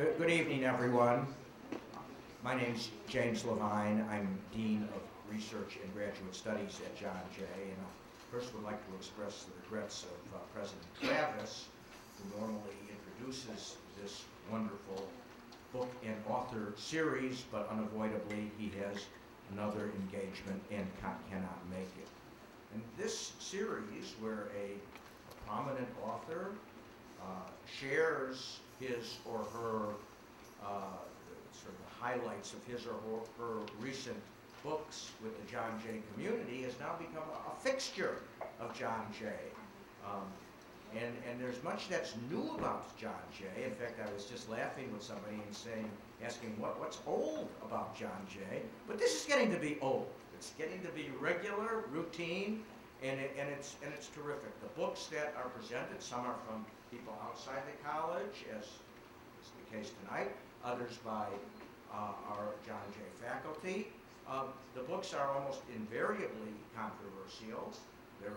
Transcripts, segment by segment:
Good, good evening, everyone. My name is James Levine. I'm Dean of Research and Graduate Studies at John Jay. And I first would like to express the regrets of uh, President Travis, who normally introduces this wonderful book and author series, but unavoidably he has another engagement and cannot make it. And this series, where a, a prominent author uh, shares his or her uh, sort of the highlights of his or her, recent books with the John Jay community has now become a, a fixture of John Jay. Um, and, and there's much that's new about John Jay. In fact, I was just laughing with somebody and saying, asking what, what's old about John Jay. But this is getting to be old. It's getting to be regular, routine, and, it, and, it's, and it's terrific. The books that are presented, some are from people outside the college, as is the case tonight, others by uh, our John Jay faculty. Um, the books are almost invariably controversial. They're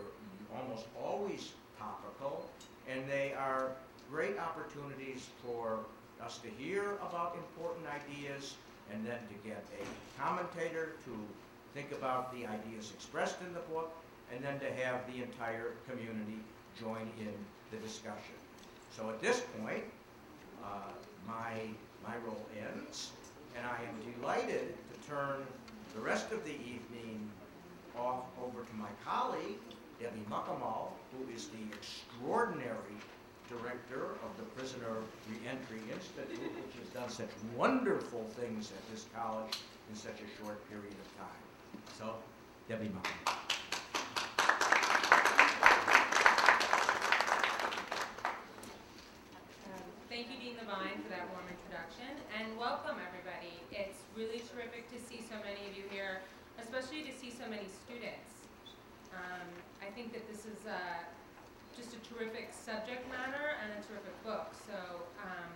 almost always topical, and they are great opportunities for us to hear about important ideas and then to get a commentator to think about the ideas expressed in the book and then to have the entire community join in the discussion. So at this point, uh, my, my role ends, and I am delighted to turn the rest of the evening off over to my colleague, Debbie Mukamal, who is the extraordinary director of the Prisoner Reentry Institute, which has done such wonderful things at this college in such a short period of time. So, Debbie Mukamal. Um, thank you, Dean Levine, for that warm introduction, and welcome everybody. It's really terrific to see so many of you here, especially to see so many students. Um, I think that this is uh, just a terrific subject matter and a terrific book. So um,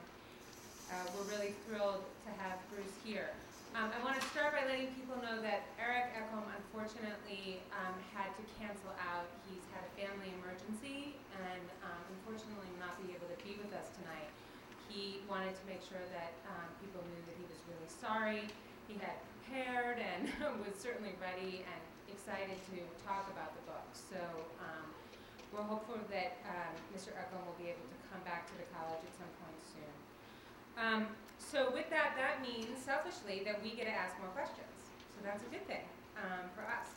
uh, we're really thrilled to have Bruce here. Um, I want to start by letting people know that Eric Eckholm unfortunately um, had to cancel out. He's had a family emergency and um, unfortunately will not be able to be with us tonight. He wanted to make sure that um, people knew that he was really sorry. He had prepared and was certainly ready and excited to talk about the book. So um, we're hopeful that um, Mr. Eckholm will be able to come back to the college at some point soon. Um, so with that, that means selfishly that we get to ask more questions. So that's a good thing um, for us.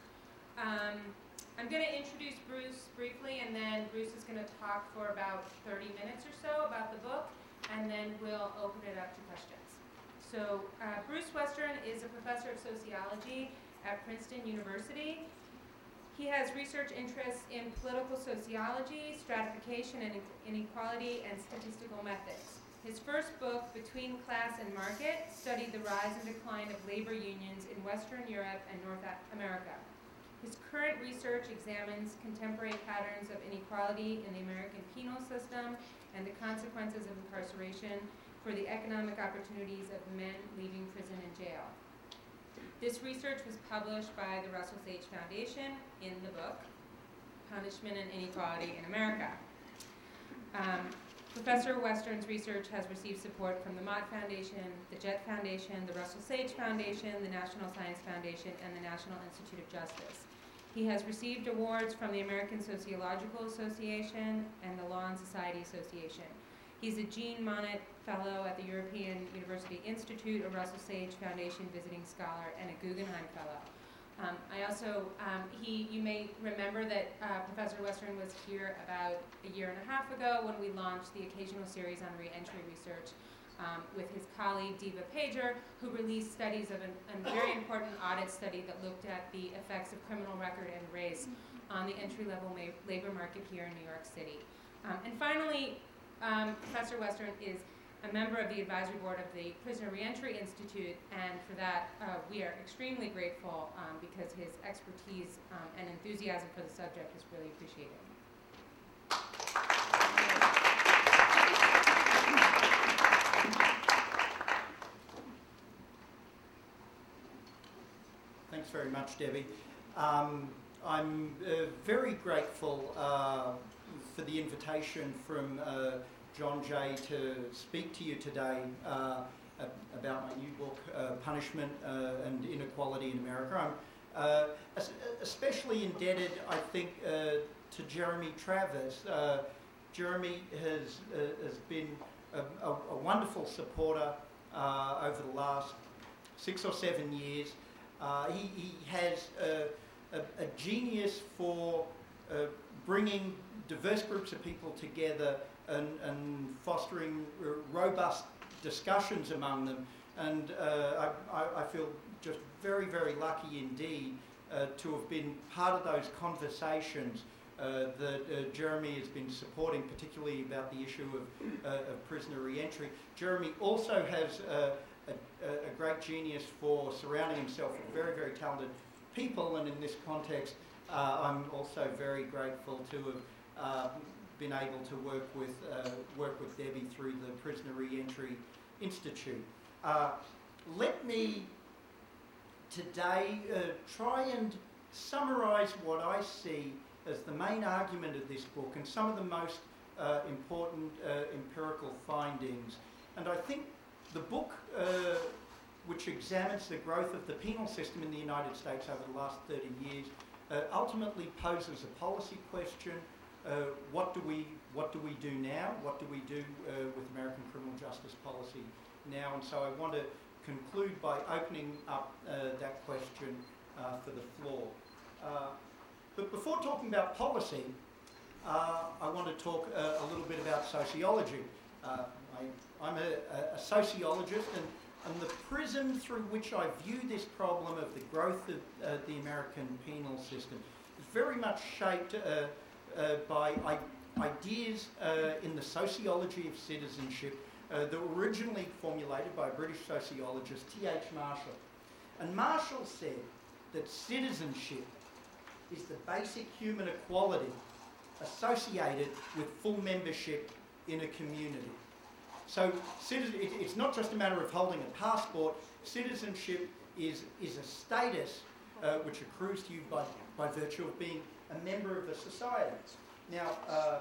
Um, I'm going to introduce Bruce briefly, and then Bruce is going to talk for about 30 minutes or so about the book, and then we'll open it up to questions. So uh, Bruce Western is a professor of sociology at Princeton University. He has research interests in political sociology, stratification and inequality, and statistical methods. His first book, Between Class and Market, studied the rise and decline of labor unions in Western Europe and North America. His current research examines contemporary patterns of inequality in the American penal system and the consequences of incarceration for the economic opportunities of men leaving prison and jail. This research was published by the Russell Sage Foundation in the book, Punishment and Inequality in America. Um, Professor Western's research has received support from the Mott Foundation, the Jet Foundation, the Russell Sage Foundation, the National Science Foundation, and the National Institute of Justice. He has received awards from the American Sociological Association and the Law and Society Association. He's a Jean Monnet Fellow at the European University Institute, a Russell Sage Foundation Visiting Scholar, and a Guggenheim Fellow. Um, I also, um, he, you may remember that uh, Professor Western was here about a year and a half ago when we launched the occasional series on reentry research um, with his colleague Devah Pager, who released studies of an, a very important audit study that looked at the effects of criminal record and race on the entry-level labor market here in New York City. Um, and finally, um, Professor Western is a member of the advisory board of the Prisoner Reentry Institute, and for that, uh, we are extremely grateful um, because his expertise um, and enthusiasm for the subject is really appreciated. Very much, Debbie. Um, I'm uh, very grateful uh, for the invitation from uh, John Jay to speak to you today uh, about my new book, uh, Punishment uh, and Inequality in America. I'm especially indebted, I think, to Jeremy Travis. Jeremy has, has been a, a, a wonderful supporter over the last six or seven years. He, he has a, a, genius for bringing diverse groups of people together and, and fostering robust discussions among them. And uh, I, I, feel just very, very lucky indeed uh, to have been part of those conversations uh, that uh, Jeremy has been supporting, particularly about the issue of, uh, of prisoner reentry. Jeremy also has a, a, great genius for surrounding himself with very, very talented people, and in this context, uh, I'm also very grateful to have been able to work with, work with Debbie through the Prisoner Reentry Institute. Uh, let me today uh, try and summarise what I see as the main argument of this book and some of the most uh, important uh, empirical findings. And I think the book, uh, which examines the growth of the penal system in the United States over the last 30 years, uh, ultimately poses a policy question. what do we what do we do now? What do we do uh, with American criminal justice policy now? And so I want to conclude by opening up uh, that question uh, for the floor. Uh, but before talking about policy, uh, I want to talk uh, a little bit about sociology. I, am a, a, sociologist, and, and the prism through which I view this problem of the growth of the American penal system is very much shaped by ideas uh, in the sociology of citizenship uh, that were originally formulated by British sociologist, T.H. Marshall. And Marshall said that citizenship is the basic human equality associated with full membership in a community. So it's not just a matter of holding a passport. Citizenship is, is a status uh, which accrues to you by, by virtue of being a member of a society. Now, uh,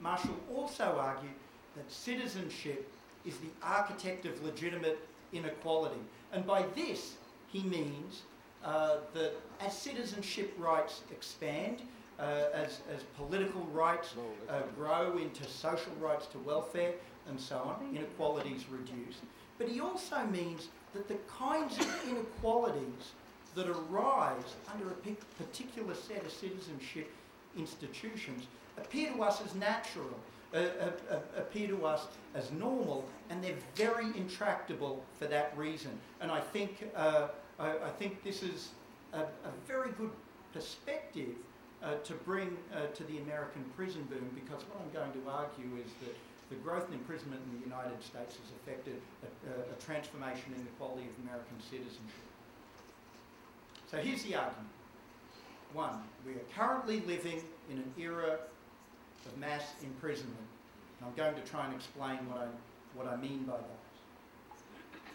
Marshall also argued that citizenship is the architect of legitimate inequality. And by this, he means uh, that as citizenship rights expand, uh, as, as political rights uh, grow into social rights to welfare and so on, inequalities reduced, But he also means that the kinds of inequalities that arise under a particular set of citizenship institutions appear to us as natural, uh, uh, appear to us as normal, and they're very intractable for that reason. And I think, uh, I, I, think this is a, a very good perspective uh, to bring uh, to the American prison boom because what I'm going to argue is that the growth in imprisonment in the United States has affected a, a transformation in the quality of American citizenship. So here's the argument. One, we are currently living in an era of mass imprisonment. And I'm going to try and explain what I, what I mean by that.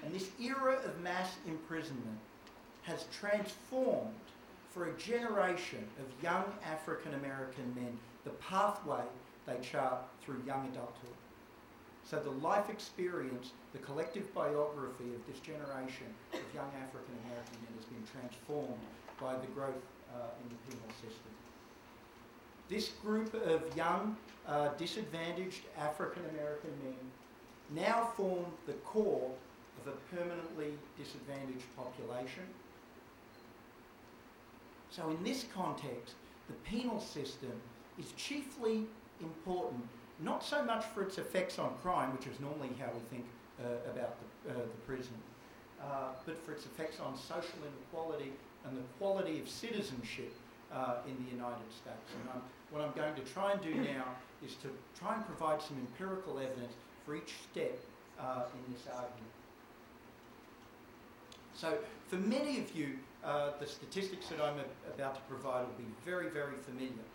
And this era of mass imprisonment has transformed for a generation of young African American men the pathway they chart through young adulthood. So the life experience, the collective biography of this generation of young African American men has been transformed by the growth uh, in the penal system. This group of young, uh, disadvantaged African American men now form the core of a permanently disadvantaged population. So, in this context, the penal system is chiefly important, not so much for its effects on crime, which is normally how we think uh, about the, uh, the prison, uh, but for its effects on social inequality and the quality of citizenship uh, in the United States. And I'm, what I'm going to try and do now is to try and provide some empirical evidence for each step uh, in this argument. So for many of you, uh, the statistics that I'm about to provide will be very, very familiar.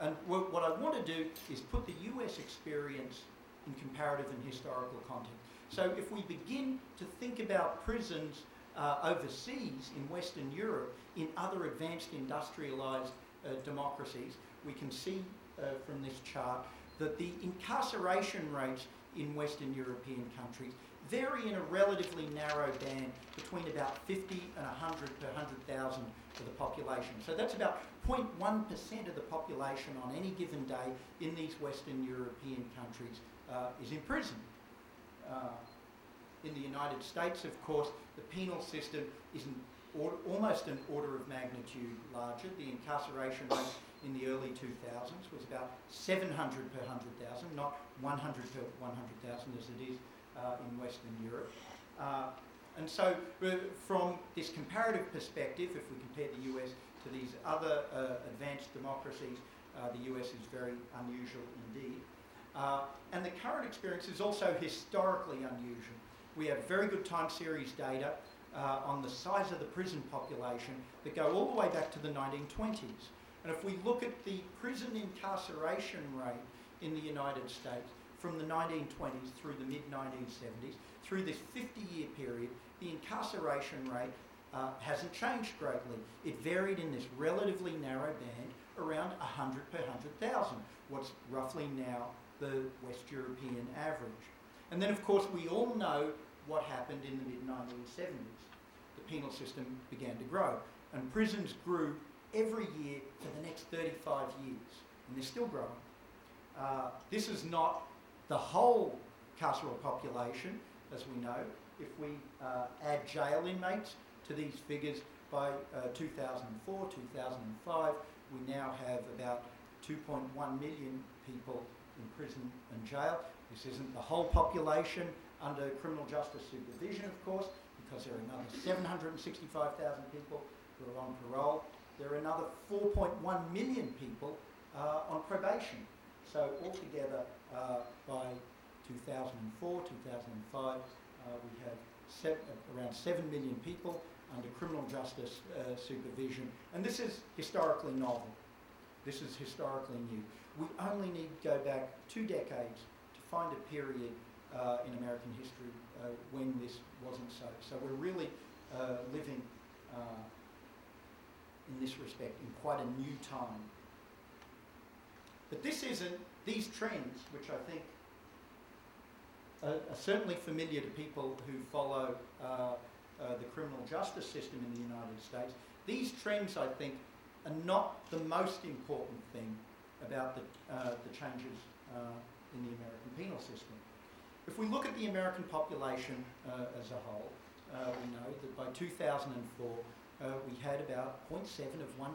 And what, what I want to do is put the US experience in comparative and historical context. So if we begin to think about prisons uh, overseas in Western Europe, in other advanced industrialized uh, democracies, we can see uh, from this chart that the incarceration rates in Western European countries vary in a relatively narrow band between about 50 and 100 per 100,000 of the population. So that's about 0.1% of the population on any given day in these Western European countries uh, is in prison. Uh, in the United States, of course, the penal system is an or, almost an order of magnitude larger. The incarceration rate in the early 2000s was about 700 per 100,000, not 100 per 100,000 as it is in Western Europe. Uh, and so, uh, from this comparative perspective, if we compare the US to these other uh, advanced democracies, uh, the US is very unusual indeed. Uh, and the current experience is also historically unusual. We have very good time series data uh, on the size of the prison population that go all the way back to the 1920s. And if we look at the prison incarceration rate in the United States from the 1920s through the mid 1970s, through this 50 year period, the incarceration rate uh, hasn't changed greatly. It varied in this relatively narrow band around 100 per 100,000, what's roughly now the West European average. And then, of course, we all know what happened in the mid 1970s. The penal system began to grow, and prisons grew every year for the next 35 years, and they're still growing. Uh, this is not the whole carceral population, as we know. If we uh, add jail inmates to these figures by uh, 2004, 2005, we now have about 2.1 million people in prison and jail. This isn't the whole population under criminal justice supervision, of course, because there are another 765,000 people who are on parole. There are another 4.1 million people uh, on probation. So altogether, by 2004, 2005, uh, we seven, around 7 million people under criminal justice uh, supervision. And this is historically novel. This is historically new. We only need to go back two decades to find a period uh, in American history uh, when this wasn't so. So we're really uh, living uh, in this respect in quite a new time. But this isn't, these trends, which I think are, are certainly familiar to people who follow uh, uh, the criminal justice system in the United States, these trends, I think, are not the most important thing about the, the changes in the American penal system. If we look at the American population uh, as a whole, uh, we know that by 2004 uh, we had about 0.7 of 1%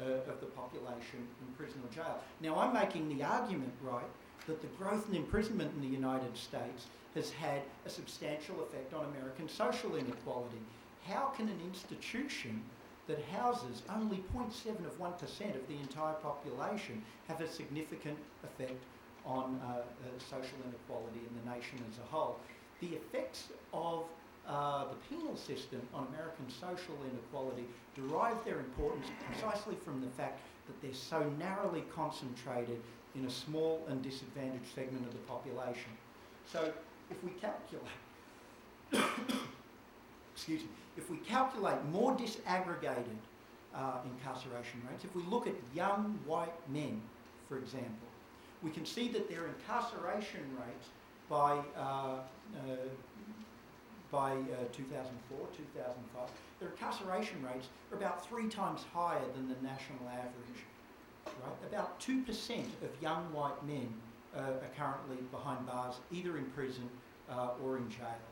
uh, of the population in prison or jail. Now I'm making the argument, right, that the growth in imprisonment in the United States has had a substantial effect on American social inequality. How can an institution that houses only 0.7 of 1% of the entire population have a significant effect on uh, uh, social inequality in the nation as a whole. The effects of uh, the penal system on American social inequality derive their importance precisely from the fact that they're so narrowly concentrated in a small and disadvantaged segment of the population. So if we calculate, excuse me, if we calculate more disaggregated uh, incarceration rates, if we look at young white men, for example, we can see that their incarceration rates by, uh, uh, by uh, 2004, 2005, their incarceration rates are about three times higher than the national average. Right? About 2% of young white men uh, are currently behind bars, either in prison uh, or in jail.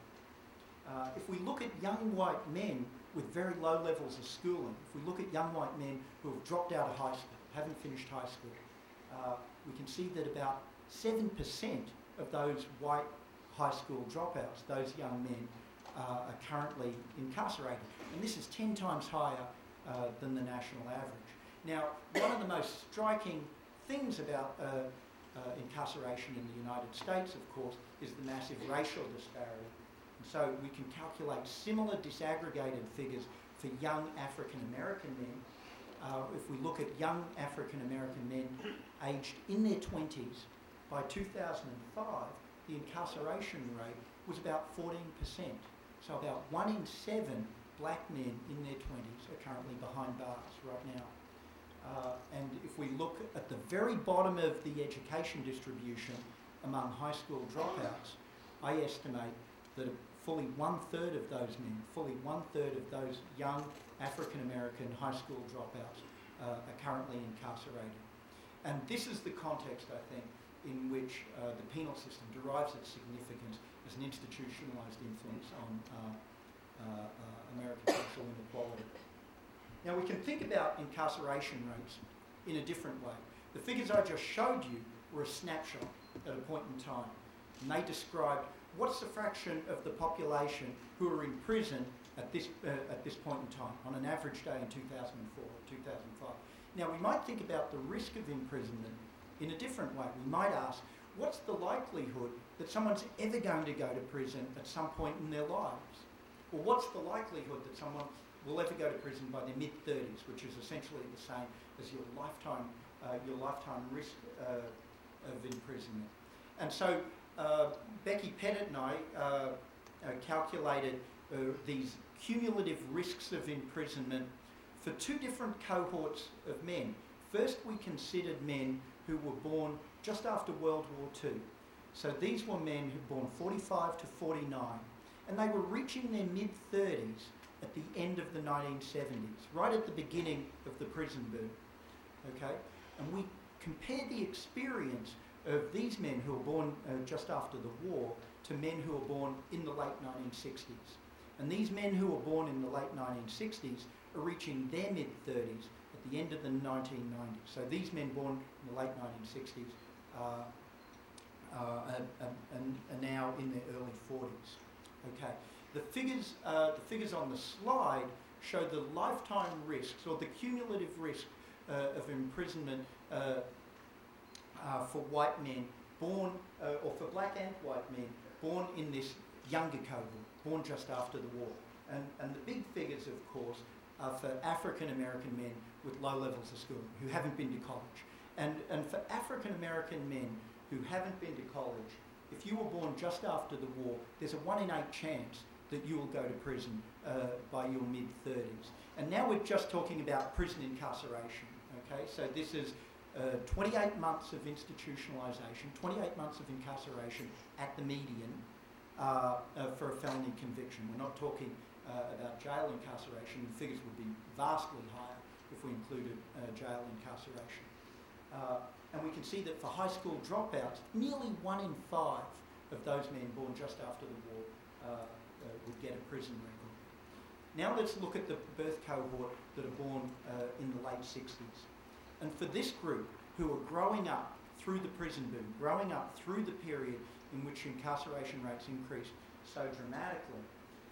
Uh, if we look at young white men with very low levels of schooling, if we look at young white men who have dropped out of high school, haven't finished high school, we can see that about 7% of those white high school dropouts, those young men, uh, are currently incarcerated. And this is 10 times higher uh, than the national average. Now, one of the most striking things about uh, uh, incarceration in the United States, of course, is the massive racial disparity. And so we can calculate similar disaggregated figures for young African American men uh, if we look at young African American men aged in their 20s, by 2005, the incarceration rate was about 14%. So about one in seven black men in their 20s are currently behind bars right now. Uh, and if we look at the very bottom of the education distribution among high school dropouts, I estimate that fully one third of those men, fully one third of those young African American high school dropouts uh, are currently incarcerated. And this is the context, I think, in which uh, the penal system derives its significance as an institutionalised influence on uh, uh, uh, American social inequality. Now we can think about incarceration rates in a different way. The figures I just showed you were a snapshot at a point in time. And they described what's the fraction of the population who are in prison at this, uh, at this point in time, on an average day in 2004 or 2005. Now we might think about the risk of imprisonment in a different way. We might ask, what's the likelihood that someone's ever going to go to prison at some point in their lives? Or what's the likelihood that someone will ever go to prison by their mid 30s, which is essentially the same as your lifetime, uh, your lifetime risk uh, of imprisonment. And so uh, Becky Pettit and I uh, uh, calculated uh, these cumulative risks of imprisonment for two different cohorts of men. First, we considered men who were born just after World War II. So these were men who were born 45 to 49, and they were reaching their mid 30s at the end of the 1970s, right at the beginning of the prison boom. Okay? And we compared the experience of these men who were born uh, just after the war to men who were born in the late 1960s. And these men who were born in the late 1960s are reaching their mid 30s at the end of the 1990s. So these men born in the late 1960s uh, uh, are, are, now in their early 40s. Okay. The figures, uh, the figures on the slide show the lifetime risks or the cumulative risk uh, of imprisonment for white men born, or for black and white men born in this younger cohort, born just after the war. And, and the big figures, of course, are for African American men with low levels of schooling who haven't been to college. And, and for African American men who haven't been to college, if you were born just after the war, there's a one in eight chance that you will go to prison uh, by your mid 30s. And now we're just talking about prison incarceration. Okay, so this is uh, 28 months of institutionalisation, 28 months of incarceration at the median uh, uh for a felony conviction. We're not talking uh, about jail incarceration. The figures would be vastly higher if we included uh, jail incarceration. And we can see that for high school dropouts, nearly one in five of those men born just after the war uh, would get a prison record. Now let's look at the birth cohort that are born uh, in the late 60s. And for this group, who are growing up through the prison boom, growing up through the period in which incarceration rates increased so dramatically,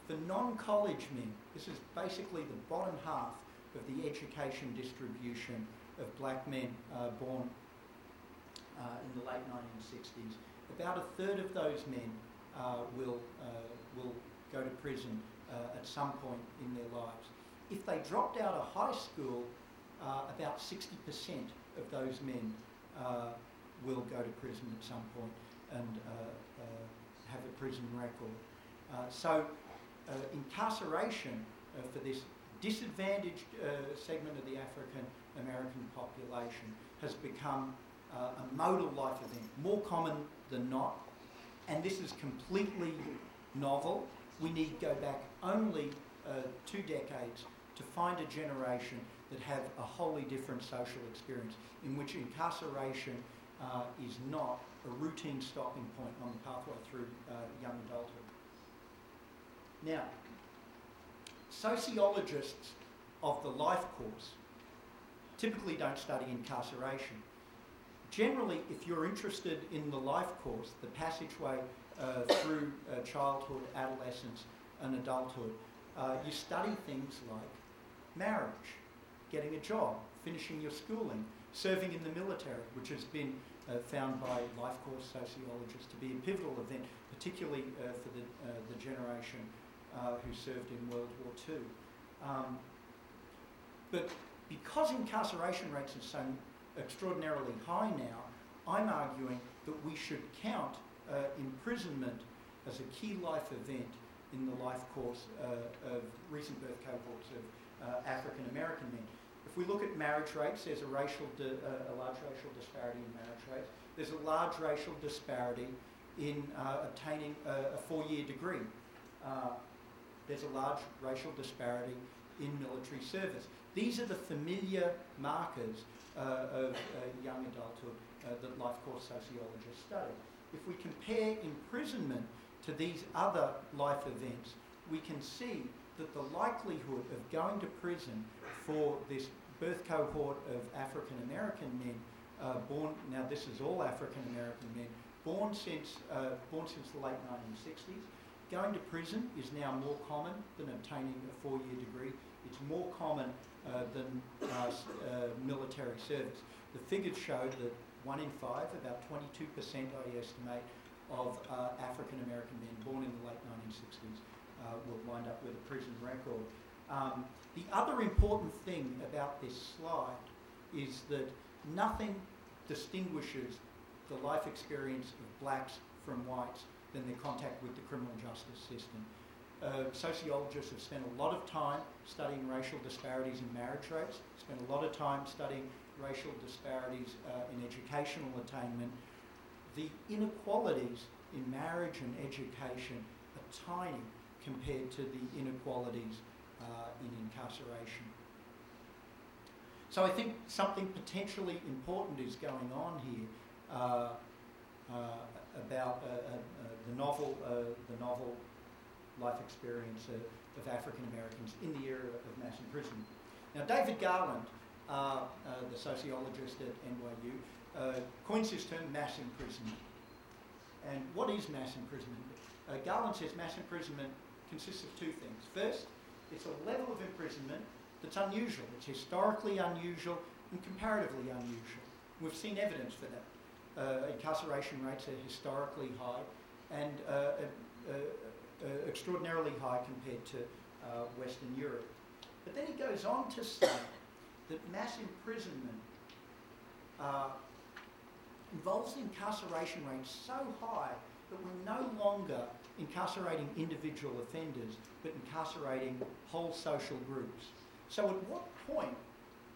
for non-college men, this is basically the bottom half of the education distribution of black men uh, born uh, in the late 1960s. About a third of those men uh, will, uh, will go to prison uh, at some point in their lives. If they dropped out of high school, uh, about 60% of those men uh, will go to prison at some point and uh, uh, have a prison record. Uh, so incarceration for this disadvantaged segment of the African American population has become a modal life event, more common than not, and this is completely novel we need to go back only uh, two decades to find a generation that have a wholly different social experience in which incarceration uh, is not a routine stopping point on the pathway through uh, young adulthood. Now, sociologists of the life course typically don't study incarceration. Generally, if you're interested in the life course, the passageway uh, through uh, childhood, adolescence, and adulthood, uh, you study things like marriage, getting a job, finishing your schooling, serving in the military, which has been uh, found by life course sociologists to be a pivotal event, particularly uh, for the, uh, the generation who served in World War II. Um, but because incarceration rates are so extraordinarily high now, I'm arguing that we should count uh, imprisonment as a key life event in the life course uh, of recent birth cohorts of uh, African American men. If we look at marriage rates, there's a, racial di- uh, a large racial disparity in marriage rates. There's a large racial disparity in uh, obtaining a, a four-year degree. Uh, there's a large racial disparity in military service. These are the familiar markers of uh, young adulthood uh, that life course sociologists study. If we compare imprisonment to these other life events, we can see that the likelihood of going to prison for this birth cohort of African American men uh, born, now this is all African American men, born since, uh, born since the late 1960s. Going to prison is now more common than obtaining a four-year degree. It's more common than uh, uh, military service. The figures show that one in five, about 22% I estimate, of uh, African American men born in the late 1960s will wind up with a prison record. Um, the other important thing about this slide is that nothing distinguishes the life experience of blacks from whites than their contact with the criminal justice system. Uh, sociologists have spent a lot of time studying racial disparities in marriage rates, spent a lot of time studying racial disparities uh, in educational attainment. The inequalities in marriage and education are tiny compared to the inequalities uh, in incarceration. So I think something potentially important is going on here uh, uh, about uh, uh, the novel, the novel life experience of, of African Americans in the era of mass imprisonment. Now, David Garland, uh, uh, the sociologist at NYU, uh, coins this term mass imprisonment. And what is mass imprisonment? Garland says mass imprisonment consists of two things. First, it's a level of imprisonment that's unusual. It's historically unusual and comparatively unusual. We've seen evidence for that. Uh, incarceration rates are historically high and uh, extraordinarily high compared to uh, Western Europe. But then he goes on to say that mass imprisonment uh, involves incarceration rates so high that we're no longer incarcerating individual offenders, but incarcerating whole social groups. So at what point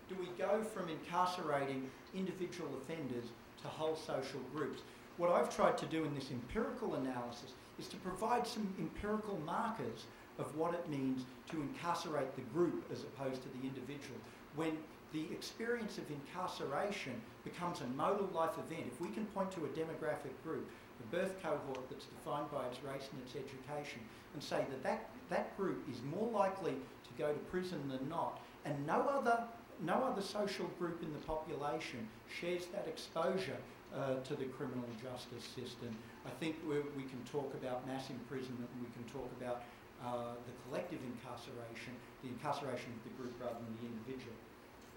do we go from incarcerating individual offenders to whole social groups? What I've tried to do in this empirical analysis is to provide some empirical markers of what it means to incarcerate the group as opposed to the individual. When the experience of incarceration becomes a modal life event, if we can point to a demographic group the birth cohort that's defined by its race and its education, and say that that, that group is more likely to go to prison than not, and no other, no other social group in the population shares that exposure uh, to the criminal justice system. I think we can talk about mass imprisonment and we can talk about uh, the collective incarceration, the incarceration of the group rather than the individual.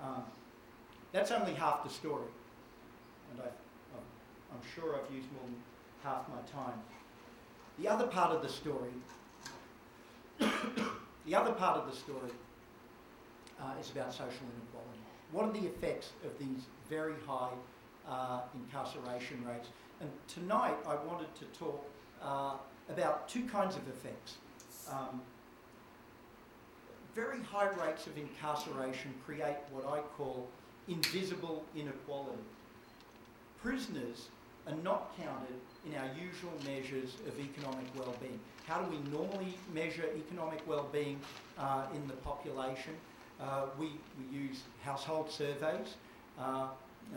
Um, that's only half the story, and I, I'm sure I've used more than half my time. The other part of the story, the other part of the story uh, is about social inequality. What are the effects of these very high uh, incarceration rates? And tonight I wanted to talk uh, about two kinds of effects. Um, very high rates of incarceration create what I call invisible inequality. Prisoners are not counted in our usual measures of economic well-being. How do we normally measure economic well-being uh, in the population? Uh, we, we use household surveys, uh,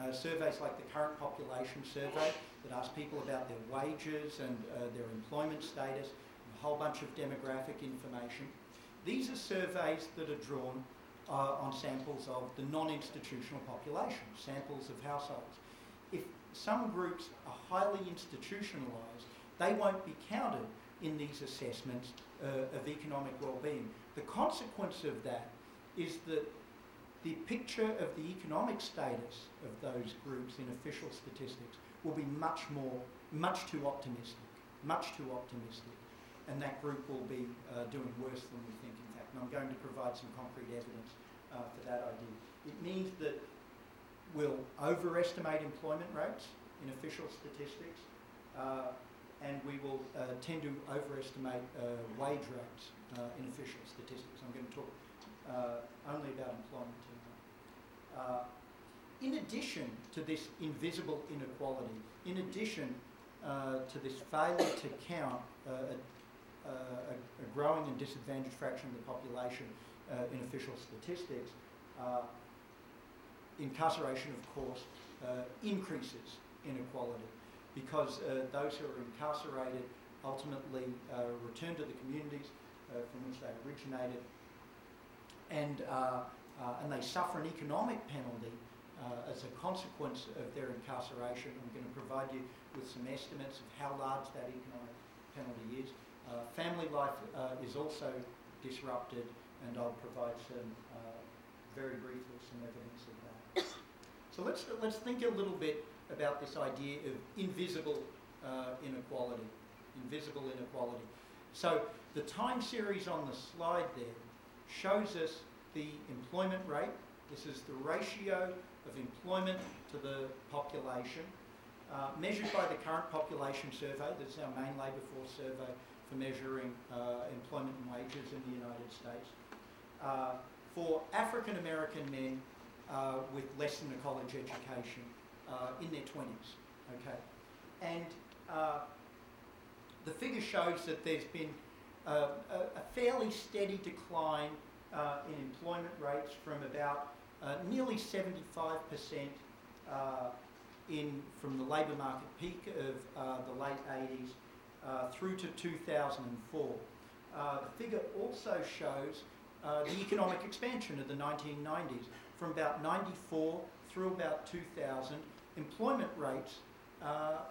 uh surveys like the current population survey that ask people about their wages and uh, their employment status, a whole bunch of demographic information. These are surveys that are drawn uh, on samples of the non-institutional population, samples of households. If some groups are highly institutionalised, they won't be counted in these assessments uh, of economic well-being. The consequence of that is that the picture of the economic status of those groups in official statistics will be much more, much too optimistic, much too optimistic. And that group will be uh, doing worse than we think, in fact. And I'm going to provide some concrete evidence uh, for that idea. It means that we'll overestimate employment rates in official statistics, uh, and we will uh, tend to overestimate uh, wage rates uh, in official statistics. I'm going to talk only about employment tonight. Uh, in addition to this invisible inequality, in addition uh, to this failure to count uh, a, a, a, growing and disadvantaged fraction of the population uh, in official statistics, uh, incarceration, of course, uh, increases inequality because uh, those who are incarcerated ultimately return to the communities from which they originated and, and they suffer an economic penalty uh, as a consequence of their incarceration. I'm going to provide you with some estimates of how large that economic penalty is. Uh, family life uh, is also disrupted, and I'll provide some uh, very briefly some evidence of that. So let's let's think a little bit about this idea of invisible uh, inequality, invisible inequality. So the time series on the slide there shows us the employment rate. This is the ratio of employment to the population, uh, measured by the current population survey, that's our main labour force survey for measuring uh, employment and wages in the United States. Uh, for African American men uh, with less than a college education uh, in their 20s. Okay, and uh, the figure shows that there's been a, a fairly steady decline in employment rates from about uh, nearly 75% uh, in, from the labour market peak of uh, the late 80s uh, through to 2004. Uh, the figure also shows the economic expansion of the 1990s. From about 94 through about 2000, employment rates,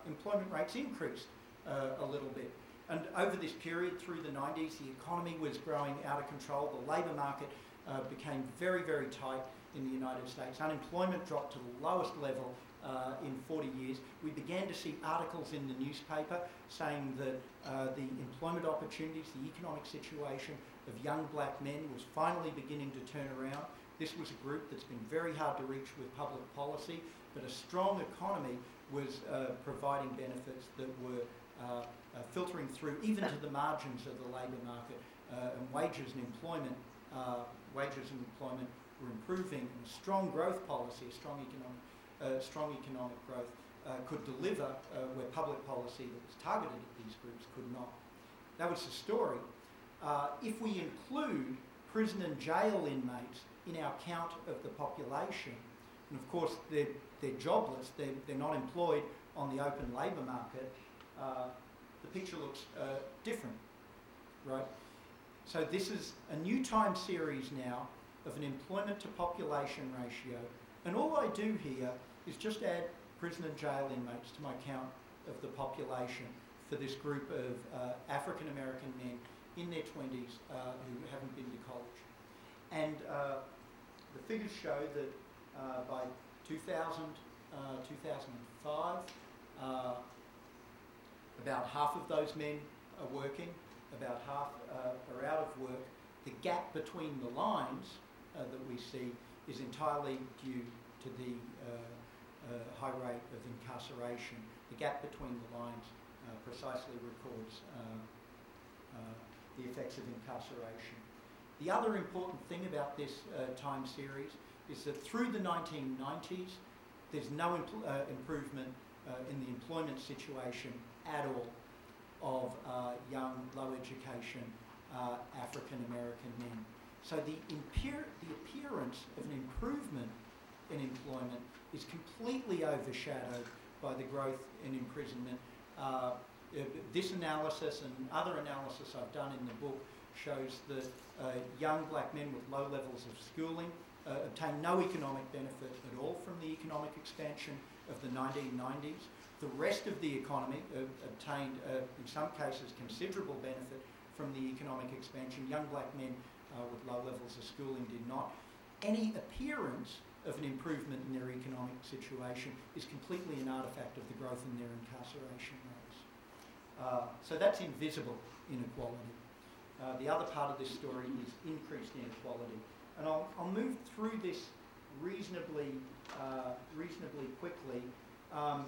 employment rates increased a little bit. And over this period, through the 90s, the economy was growing out of control. The labour market uh, became very, very tight in the United States. Unemployment dropped to the lowest level uh, in 40 years. We began to see articles in the newspaper saying that uh, the employment opportunities, the economic situation of young black men was finally beginning to turn around. This was a group that's been very hard to reach with public policy, but a strong economy was uh, providing benefits that were uh, uh, filtering through even to the margins of the labour market uh, and wages and employment, wages and employment were improving, and strong growth policy, strong economic, uh, strong economic growth, uh, could deliver uh, where public policy that was targeted at these groups could not. That was the story. Uh, if we include prison and jail inmates in our count of the population, and of course they're, they're jobless, they're, they're not employed on the open labour market, uh, the picture looks different, right? So this is a new time series now of an employment to population ratio. And all I do here is just add prison and jail inmates to my count of the population for this group of uh, African American men in their 20s uh, who haven't been to college. And uh, the figures show that uh, by 2000, uh, 2005, uh, about half of those men are working, about half are out of work. The gap between the lines that we see is entirely due to the uh, uh, high rate of incarceration. The gap between the lines precisely records the effects of incarceration. The other important thing about this time series is that through the 1990s, there's no impl- uh, improvement uh, in the employment situation at all of uh, young, low education African American men. So the, the appearance of an improvement in employment is completely overshadowed by the growth in imprisonment. Uh, this analysis and other analysis I've done in the book shows that uh, young black men with low levels of schooling uh, obtain no economic benefit at all from the economic expansion of the 1990s. The rest of the economy uh, obtained, uh, in some cases, considerable benefit from the economic expansion. Young black men uh, with low levels of schooling did not. Any appearance of an improvement in their economic situation is completely an artifact of the growth in their incarceration rates. Uh, so that's invisible inequality. Uh, the other part of this story is increased inequality. And I'll, I'll move through this reasonably, uh, reasonably quickly. Um,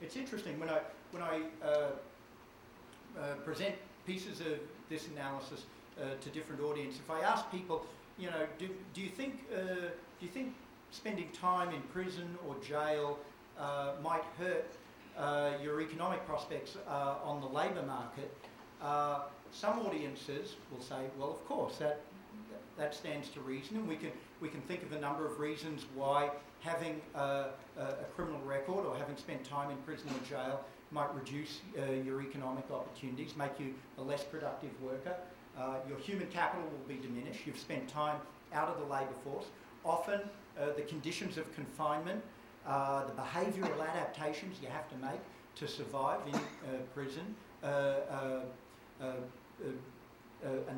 it's interesting when I, when I uh, uh, present pieces of this analysis uh, to different audiences. If I ask people, you know, do, do you think uh, do you think spending time in prison or jail uh, might hurt uh, your economic prospects uh, on the labour market, uh, some audiences will say, well, of course, that, that stands to reason, and we can, we can think of a number of reasons why having a, a criminal record or having spent time in prison or jail might reduce your economic opportunities, make you a less productive worker. Uh, your human capital will be diminished. You've spent time out of the labour force. Often, uh, the conditions of confinement, uh, the behavioural adaptations you have to make to survive in uh, prison uh, are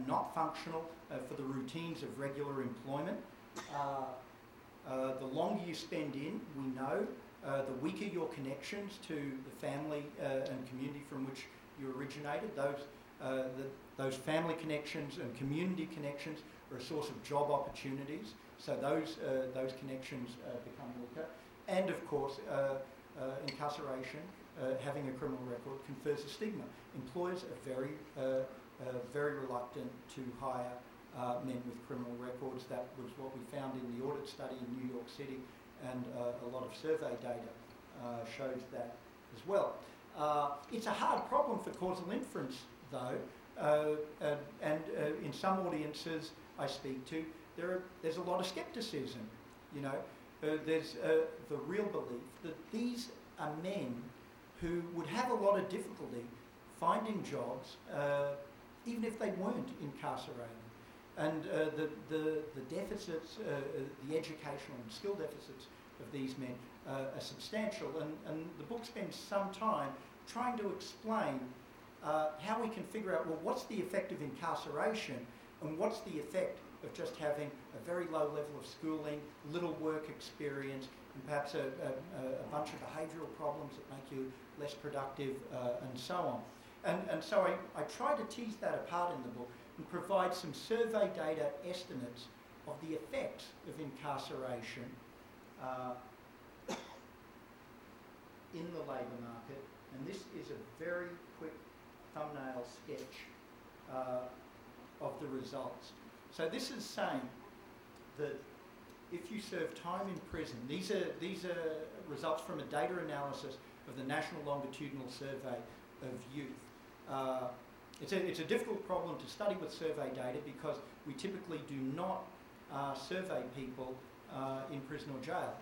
not functional for the routines of regular employment. the longer you spend in, we know, uh, the weaker your connections to the family uh, and community from which you originated, those, uh, those family connections and community connections are a source of job opportunities. So those, uh, those connections uh, become weaker. And of course, incarceration, having a criminal record, confers a stigma. Employers are very, very reluctant to hire uh, men with criminal records. That was what we found in the audit study in New York City and uh, a lot of survey data uh, shows that as well. Uh, it's a hard problem for causal inference, though, and, and in some audiences I speak to, there are, there's a lot of skepticism. You know, uh, there's uh, the real belief that these are men who would have a lot of difficulty finding jobs, uh, even if they weren't incarcerated and uh, the, the, the deficits, uh, uh, the educational and skill deficits of these men uh, are substantial. And, and the book spends some time trying to explain uh, how we can figure out, well, what's the effect of incarceration and what's the effect of just having a very low level of schooling, little work experience, and perhaps a, a, a bunch of behavioural problems that make you less productive uh, and so on. And, and so I, I try to tease that apart in the book and provide some survey data estimates of the effects of incarceration uh, in the labour market. And this is a very quick thumbnail sketch uh, of the results. So this is saying that if you serve time in prison, these are, these are results from a data analysis of the National Longitudinal Survey of Youth. Uh, it's a, it's a difficult problem to study with survey data because we typically do not uh, survey people uh, in prison or jail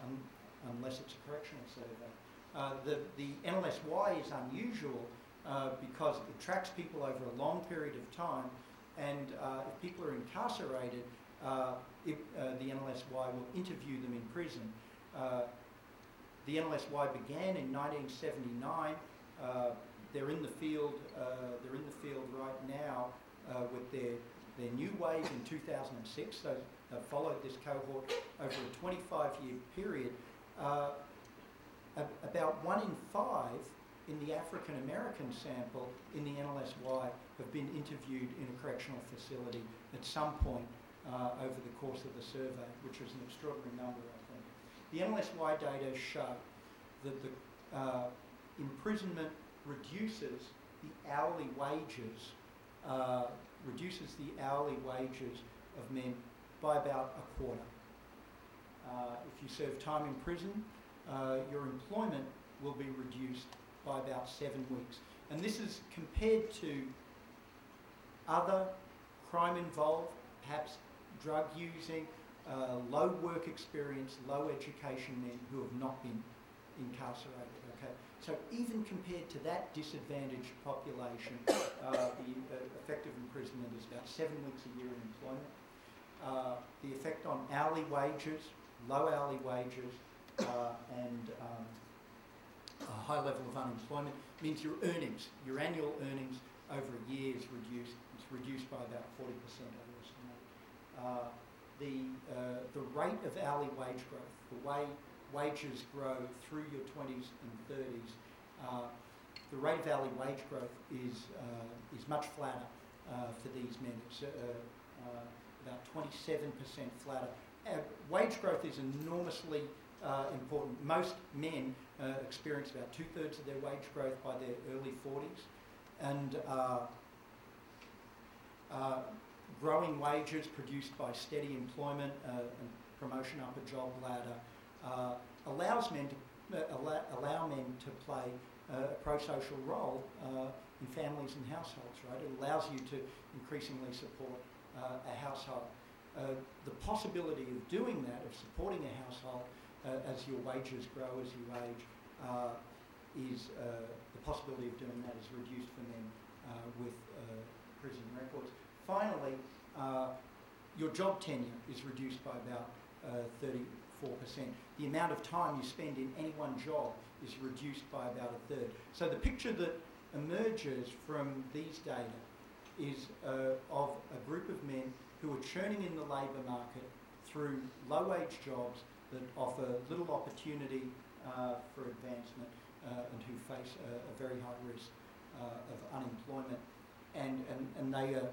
unless it's a correctional survey. Uh, the, the NLSY is unusual uh, because it tracks people over a long period of time and uh, if people are incarcerated, uh, it, the NLSY will interview them in prison. the NLSY began in 1979 they're in the field. Uh, they're in the field right now uh, with their their new wave in 2006. So they followed this cohort over a 25-year period. Uh, about one in five in the African American sample in the NLSY have been interviewed in a correctional facility at some point uh, over the course of the survey, which is an extraordinary number, I think. The NLSY data show that the uh, imprisonment reduces the hourly wages, uh, reduces the hourly wages of men by about a quarter. Uh, if you serve time in prison, uh, your employment will be reduced by about seven weeks. And this is compared to other crime involved, perhaps drug using, uh, low work experience, low education men who have not been incarcerated. Okay, so even compared to that disadvantaged population, uh, the uh, effective imprisonment is about seven weeks a year in employment. Uh, the effect on hourly wages, low hourly wages, uh, and um, a high level of unemployment means your earnings, your annual earnings over a year is reduced. It's reduced by about 40%, I estimate. Uh, the, uh, the rate of hourly wage growth, the way wages grow through your 20s and 30s, uh, the rate of hourly wage growth is, uh, is much flatter uh, for these men. It's uh, about 27% flatter. wage growth is enormously important. Most men experience about two thirds of their wage growth by their early 40s. And uh, growing wages produced by steady employment uh, and promotion up a job ladder, uh, allows men to uh, allow, allow men to play uh, a pro-social role uh, in families and households. Right, it allows you to increasingly support uh, a household. Uh, the possibility of doing that, of supporting a household as your wages grow as you age, uh, is uh, the possibility of doing that is reduced for men uh, with prison records. Finally, your job tenure is reduced by about uh, 34%. The amount of time you spend in any one job is reduced by about a third. So the picture that emerges from these data is uh, of a group of men who are churning in the labour market through low-wage jobs that offer little opportunity uh, for advancement uh, and who face a, a very high risk uh, of unemployment. And, and, and they are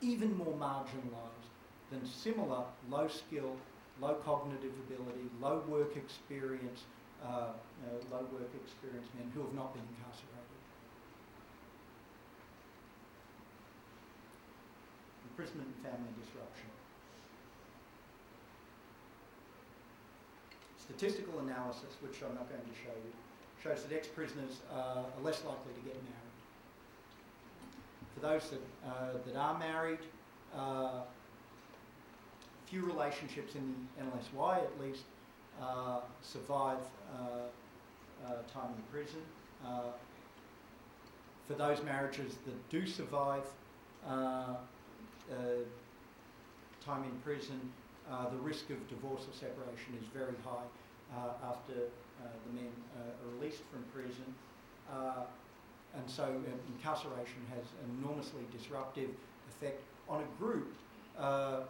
even more marginalised than similar low skill, low cognitive ability, low work experience, uh, uh, low work experience men who have not been incarcerated. Imprisonment and family disruption. Statistical analysis, which I'm not going to show you, shows that ex-prisoners uh, are less likely to get married. For those that, uh, that are married, uh, few relationships in the NLSY at least uh, survive uh, uh, time in prison. For those marriages that do survive time in prison, Uh, the risk of divorce or separation is very high uh, after uh, the men are released from prison. and so incarceration has an enormously disruptive effect on a group uh,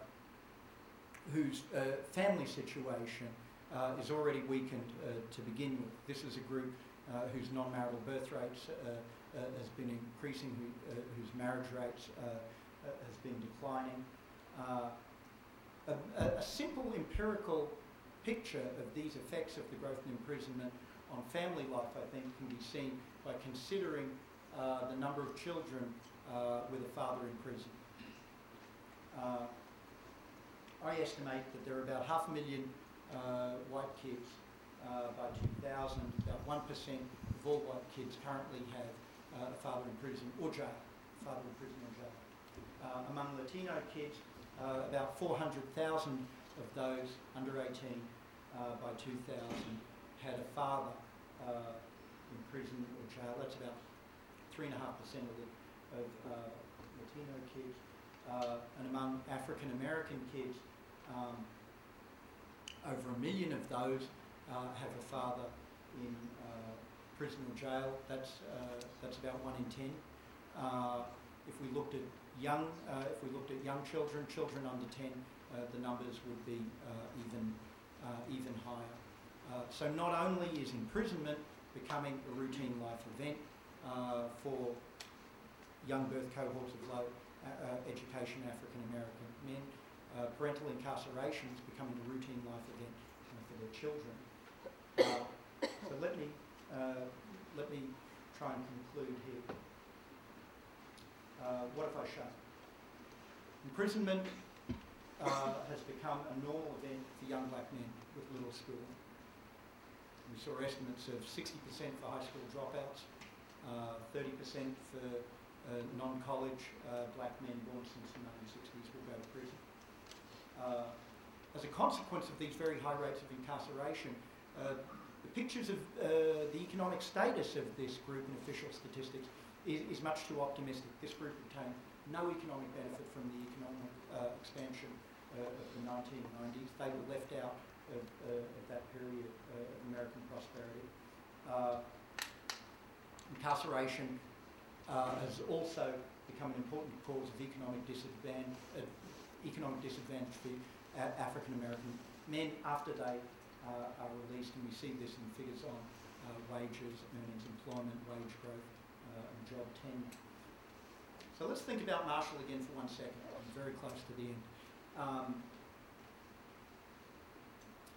whose uh, family situation uh, is already weakened uh, to begin with. This is a group uh, whose non-marital birth rates has been increasing, who, whose marriage rates has been declining. A, a, simple empirical picture of these effects of the growth and imprisonment on family life, I think, can be seen by considering uh, the number of children uh, with a father in prison. Uh, I estimate that there are about half a million uh, white kids uh, by 2000. About 1% of all white kids currently have uh, a father in prison or jail, father in prison or jail. Among Latino kids, uh, about 400,000 of those under 18 uh, by 2000 had a father in prison or jail. That's about 3.5% of, the, of Latino kids uh, and among African American kids, um, over a million of those uh, have a father in uh, prison or jail. That's uh, that's about one in ten. Uh, if we looked at young, uh, if we looked at young children, children under ten, the numbers would be even even higher. so not only is imprisonment becoming a routine life event for young birth cohorts of low uh, education African American men. Uh, parental incarceration is becoming a routine life event uh, for their children. Uh, so let me uh, let me try and conclude here. Uh, what have I shown? Imprisonment has become a normal event for young black men with little schooling. We saw estimates of 60% for high school dropouts, 30% for uh, non-college uh, black men born since the 1960s will go to prison. Uh, as a consequence of these very high rates of incarceration, uh, the pictures of uh, the economic status of this group in official statistics is, is, much too optimistic. This group obtained no economic benefit from the economic uh, expansion of the 1990s. They were left out of, of that period of American prosperity. incarceration uh, has also become an important cause of economic disadvantage, uh, economic disadvantage for uh, African American men after they uh, are released, and we see this in figures on uh, wages, earnings, employment, wage growth, uh, job tenure. So let's think about Marshall again for one second. I'm very close to the end. Um,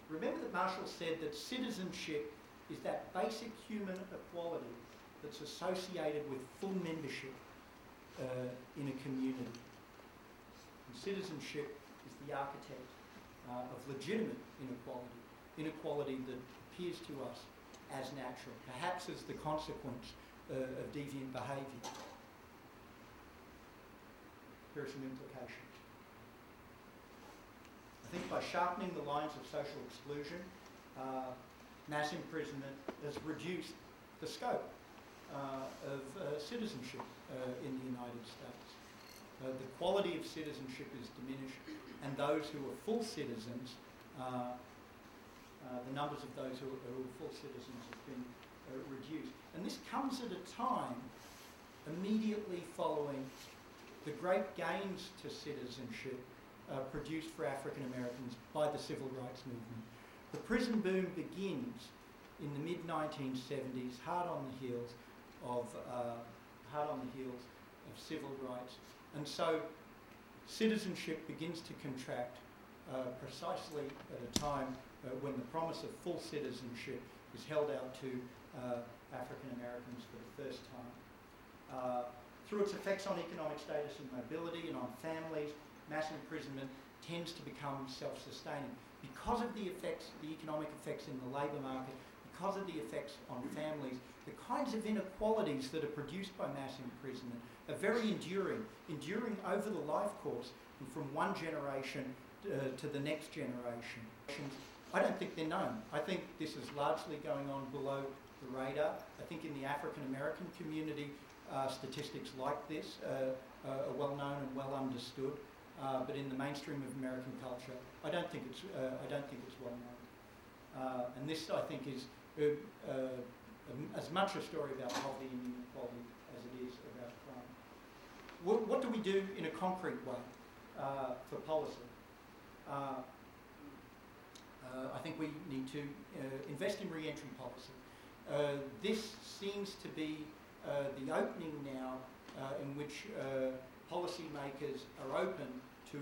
remember that Marshall said that citizenship is that basic human equality that's associated with full membership uh, in a community. And citizenship is the architect uh, of legitimate inequality, inequality that appears to us as natural, perhaps as the consequence uh, of deviant behaviour. Here are some implications. I think by sharpening the lines of social exclusion, uh, mass imprisonment has reduced the scope uh, of uh, citizenship uh, in the United States. Uh, the quality of citizenship is diminished, and those who are full citizens, uh, the numbers of those who are, who are full citizens have been reduced. And this comes at a time immediately following the great gains to citizenship uh, produced for African Americans by the civil rights movement. The prison boom begins in the mid 1970s, hard on the heels of uh, hard on the heels of civil rights. And so citizenship begins to contract uh, precisely at a time uh, when the promise of full citizenship is held out to uh, African Americans for the first time. Uh, through its effects on economic status and mobility and on families, mass imprisonment tends to become self-sustaining. Because of the effects, the economic effects in the labour market, because of the effects on families, the kinds of inequalities that are produced by mass imprisonment are very enduring, enduring over the life course and from one generation uh, to the next generation. I don't think they're known. I think this is largely going on below the radar. I think in the African American community, uh, statistics like this uh, are well known and well understood. Uh, but in the mainstream of American culture, I don't think it's uh, I don't think it's well known. Uh, and this, I think, is uh, as much a story about poverty and inequality as it is about crime. What, what do we do in a concrete way for policy? Uh, I think we need to uh, invest in re-entry policy. Uh, this seems to be the opening now in which policymakers are open to,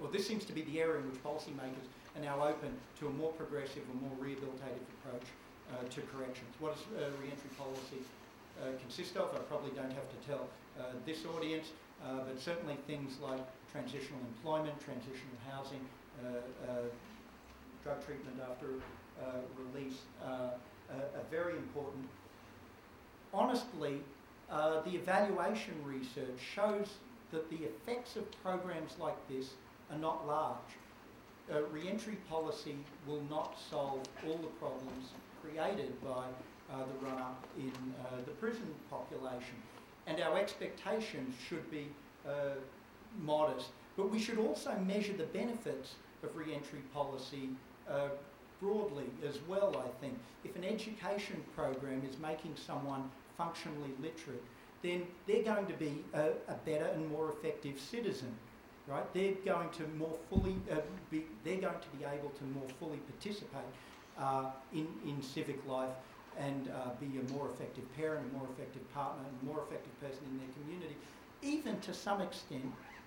well, this seems to be the area in which policymakers are now open to a more progressive and more rehabilitative approach uh, to corrections. What does uh, re-entry policy uh, consist of? I probably don't have to tell uh, this audience, uh, but certainly things like transitional employment, transitional housing, uh, drug treatment after release are very important. Honestly, the evaluation research shows that the effects of programs like this are not large uh, re-entry policy will not solve all the problems created by uh, the run-up in uh, the prison population. And our expectations should be uh, modest. But we should also measure the benefits of re-entry policy uh, broadly as well, I think. If an education program is making someone functionally literate, then they're going to be a, a better and more effective citizen right? They're going to more fully uh, be, they're going to be able to more fully participate uh, in, in civic life and uh, be a more effective parent, a more effective partner, a more effective person in their community, even to some extent,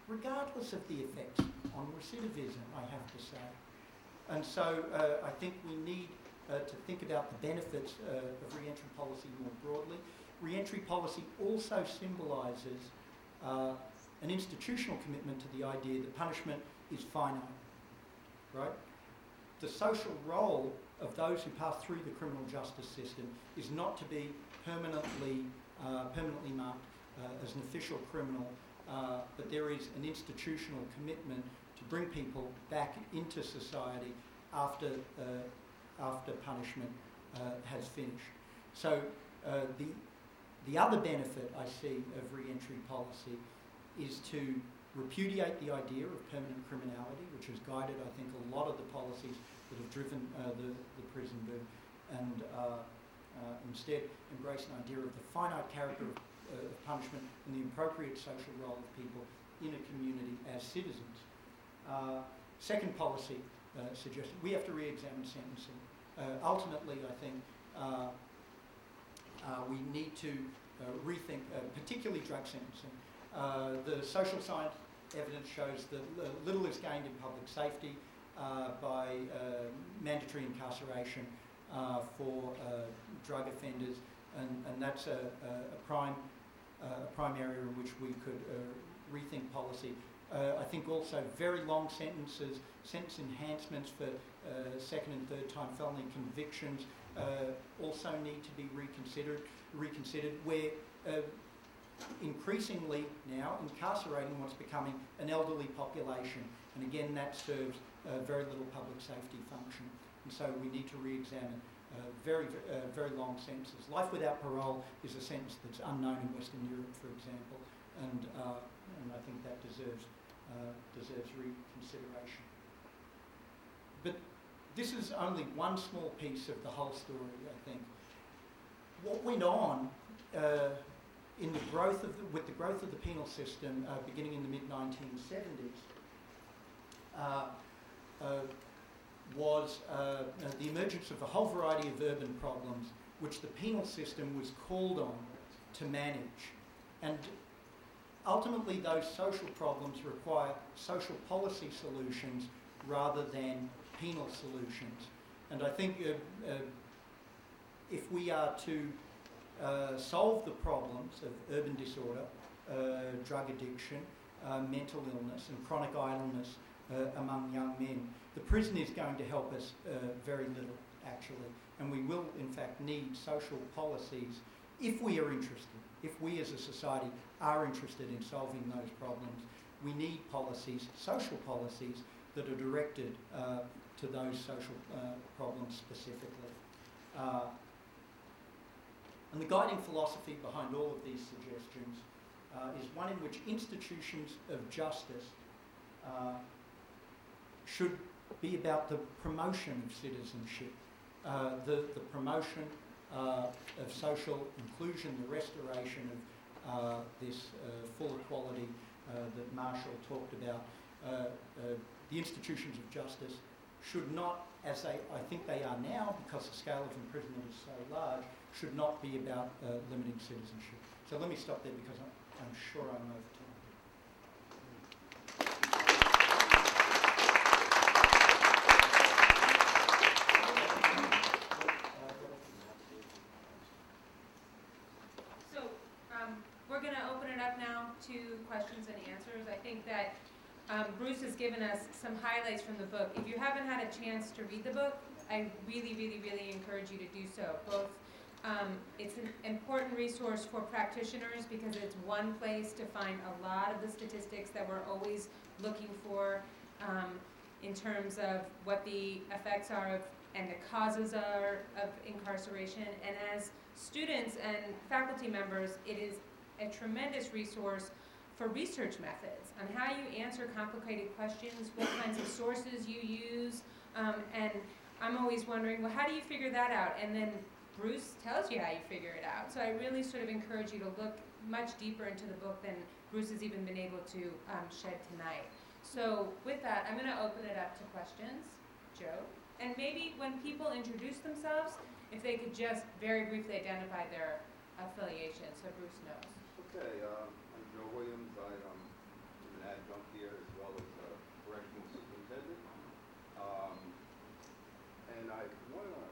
regardless of the effects on recidivism, I have to say. And so uh, I think we need uh, to think about the benefits uh, of re-entry policy more broadly. Re-entry policy also symbolises an institutional commitment to the idea that punishment is finite, right? The social role of those who pass through the criminal justice system is not to be permanently, uh, permanently marked uh, as an official criminal, uh, but there is an institutional commitment bring people back into society after, uh, after punishment uh, has finished. So uh, the, the other benefit I see of re-entry policy is to repudiate the idea of permanent criminality, which has guided, I think, a lot of the policies that have driven uh, the, the prison boom, and uh, instead embrace an idea of the finite character of, of, punishment and the appropriate social role of people in a community as citizens. Uh, second policy uh, suggestion, we have to re-examine sentencing. ultimately, I think we need to rethink, particularly drug sentencing, uh, the social science evidence shows that little is gained in public safety uh, by uh, mandatory incarceration uh, for uh, drug offenders, and, and that's a, a, prime, a prime area in which we could rethink policy Uh, I think also very long sentences, sentence enhancements for uh, second and third time felony convictions uh, also need to be reconsidered. Reconsidered where uh, increasingly now incarcerating what's becoming an elderly population, and again that serves uh, very little public safety function. And so we need to re-examine uh, very, very long sentences. Life without parole is a sentence that's unknown in Western Europe, for example, and, and I think that deserves, uh, deserves reconsideration. But this is only one small piece of the whole story, I think. What went on uh, in the growth of the, with the growth of the penal system uh, beginning in the mid 1970s uh, uh, was the emergence of a whole variety of urban problems which the penal system was called on to manage. And ultimately, those social problems require social policy solutions rather than penal solutions. And I think uh, uh, if we are to uh, solve the problems of urban disorder, uh, drug addiction, uh, mental illness, and chronic idleness uh, among young men, the prison is going to help us very little, actually. And we will, in fact, need social policies if we are interested, if we as a society are interested in solving those problems. We need policies, social policies, that are directed uh, to those social uh, problems specifically. Uh, and the guiding philosophy behind all of these suggestions uh, is one in which institutions of justice uh, should be about the promotion of citizenship, uh, the, the promotion Uh, of social inclusion, the restoration of uh, this uh, full equality that Marshall talked about the institutions of justice should not, as they, I think they are now, because the scale of imprisonment is so large, should not be about uh, limiting citizenship. So let me stop there because I'm, I'm sure I'm over time. So um, we're going to open it up now to questions and answers. I think that um, Bruce has given us some highlights from the book. If you haven't had a chance to read the book, I really, really, really encourage you to do so. Both, um, it's an important resource for practitioners because it's one place to find a lot of the statistics that we're always looking for um, in terms of what the effects are of and the causes are of incarceration. And as students and faculty members, it is a tremendous resource for research methods on how you answer complicated questions, what kinds of sources you use, um, and I'm always wondering, well, how do you figure that out? And then Bruce tells you how you figure it out. So I really sort of encourage you to look much deeper into the book than Bruce has even been able to um, shed tonight. So with that, I'm going to open it up to questions. Joe? And maybe when people introduce themselves, if they could just very briefly identify their affiliation so Bruce knows. Okay, Joe Williams. I am an adjunct here as well as a correctional superintendent. Um, and I want to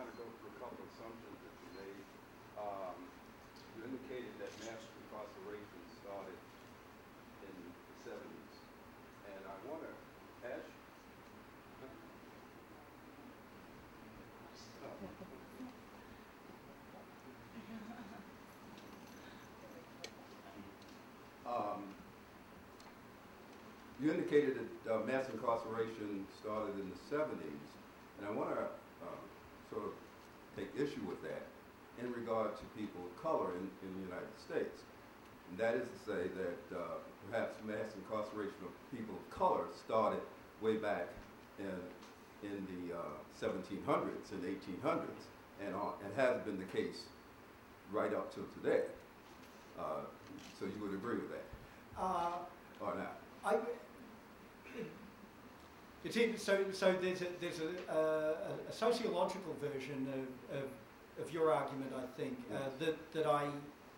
kind of go through a couple of assumptions that you made. Um, you indicated that mass incarceration started in the 70s. And I want to ask Um, you indicated that uh, mass incarceration started in the 70s, and I want to uh, sort of take issue with that in regard to people of color in, in the United States. And that is to say that uh, perhaps mass incarceration of people of color started way back in, in the 1700s and 1800s, and, and has been the case right up till today. Uh, so you would agree with that? Uh, or not? I, it's in, so, so there's a, there's a, a, a sociological version of, of, of, your argument, I think, uh, uh, that, that, I,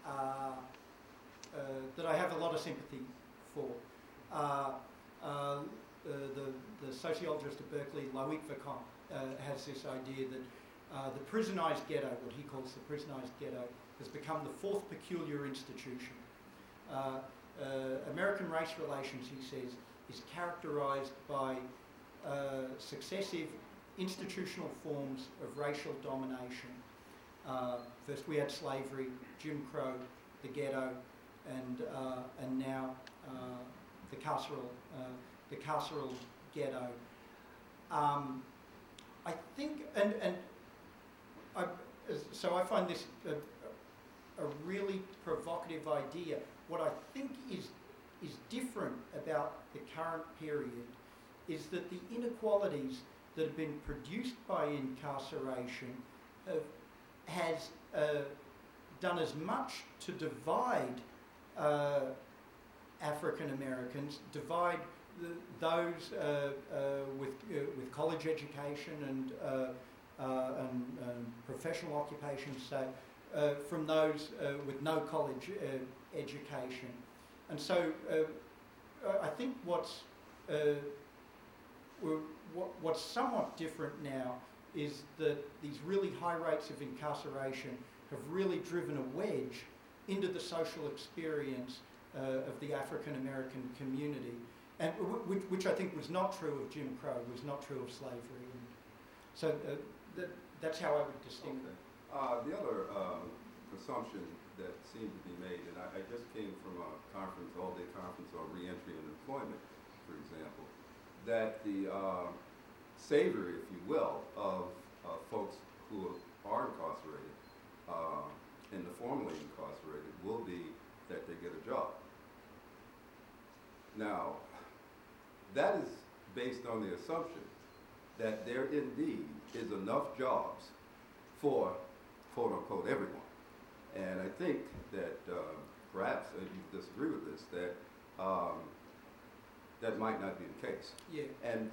uh, uh, that I have a lot of sympathy for. Uh, the, the sociologist at Berkeley, Loic Wacquant, has this idea that the prisonized ghetto, what he calls the prisonized ghetto, has become the fourth peculiar institution. Uh, uh, American race relations, he says, is characterized by uh, successive institutional forms of racial domination. Uh, first we had slavery, Jim Crow, the ghetto, and, uh, and now uh, the carceral, uh, the carceral ghetto. Um, I think, and, and I, so I find this a, a really provocative idea. What I think is, is different about the current period is that the inequalities that have been produced by incarceration have, has uh, done as much to divide uh, African Americans, divide the, those uh, uh with, uh, with college education and, uh, and, and, professional occupations, say, from those with no college education. And so I think what's what, what's somewhat different now is that these really high rates of incarceration have really driven a wedge into the social experience uh, of the African American community, and which, which, I think was not true of Jim Crow, was not true of slavery. And so uh, that, that's how I would distinguish. Okay. Uh, the other um, assumption that seemed to be made, and I, I just came from a conference, all-day conference on reentry and employment, that the uh, savior, if you will, of uh, folks who are incarcerated uh, and the formerly incarcerated will be that they get a job. Now, that is based on the assumption that there indeed is enough jobs for quote unquote everyone. And I think that uh, perhaps uh, you disagree with this, that um, that might not be the case. Yeah. And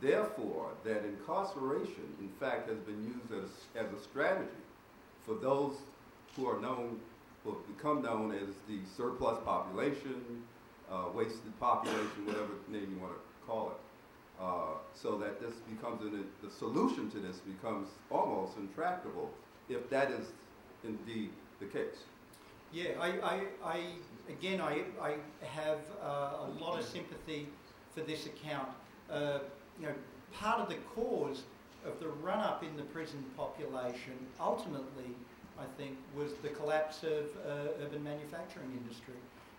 therefore, that incarceration, in fact, has been used as, as a strategy for those who are known, will become known as the surplus population, uh, wasted population, whatever name you want to call it. Uh, so that this becomes an, the solution to this becomes almost intractable if that is indeed the case. Yeah, I, I, I again, I, I have uh, a lot of sympathy for this account. Uh, you know, part of the cause of the run-up in the prison population, ultimately, I think, was the collapse of uh, urban manufacturing industry.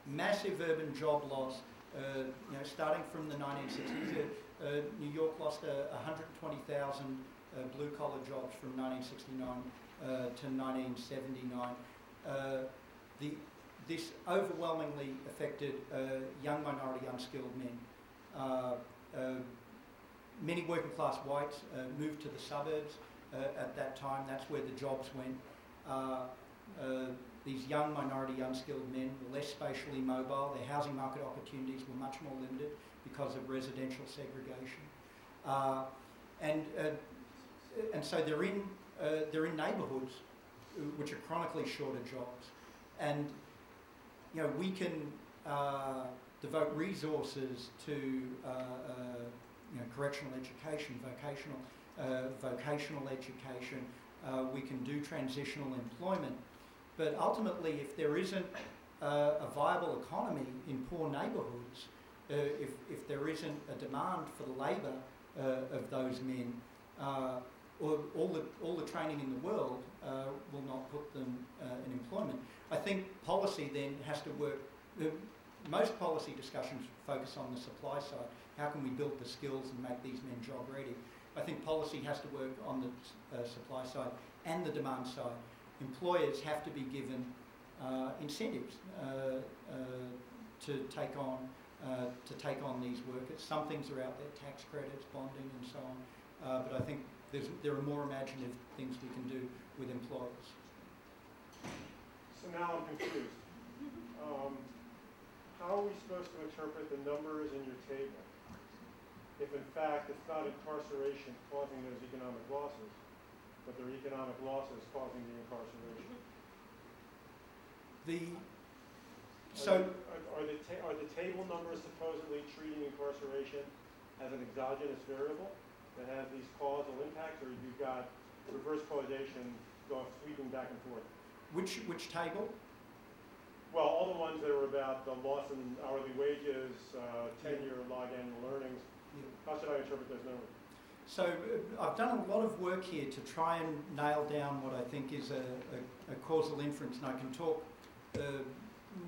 Massive urban job loss, uh, you know, starting from the 1960s. Uh, uh, New York lost 120,000 blue-collar jobs from 1969 to 1979 the, this overwhelmingly affected uh, young minority unskilled men. Uh, uh, many working class whites uh, moved to the suburbs uh, at that time. That's where the jobs went. these young minority unskilled men were less spatially mobile. Their housing market opportunities were much more limited because of residential segregation. and, and so they're in, they're in neighbourhoods which are chronically short of jobs. And you know, we can uh, devote resources to uh, uh, you know, correctional education, vocational, uh, vocational education. Uh, we can do transitional employment. But ultimately, if there isn't a viable economy in poor neighbourhoods, if, if there isn't a demand for the labour of those men, all the, all the training in the world will not put them in employment. I think policy then has to work. Most policy discussions focus on the supply side. How can we build the skills and make these men job ready? I think policy has to work on the uh, supply side and the demand side. Employers have to be given uh, incentives uh, uh, to take on to take on these workers. Some things are out there, tax credits, bonding, and so on. but I think there are more imaginative things we can do with employers. So now I'm confused. Um, how are we supposed to interpret the numbers in your table? If in fact it's not incarceration causing those economic losses, but they're economic losses causing the incarceration. The so are, are the are the table numbers supposedly treating incarceration as an exogenous variable? that has these causal impacts, or you've got reverse causation going sweeping back and forth? Which which table? Well, all the ones that were about the loss in hourly wages, uh, tenure, log annual earnings, Yeah. how should I interpret those numbers? So uh, I've done a lot of work here to try and nail down what I think is a, a, a causal inference, and I can talk uh,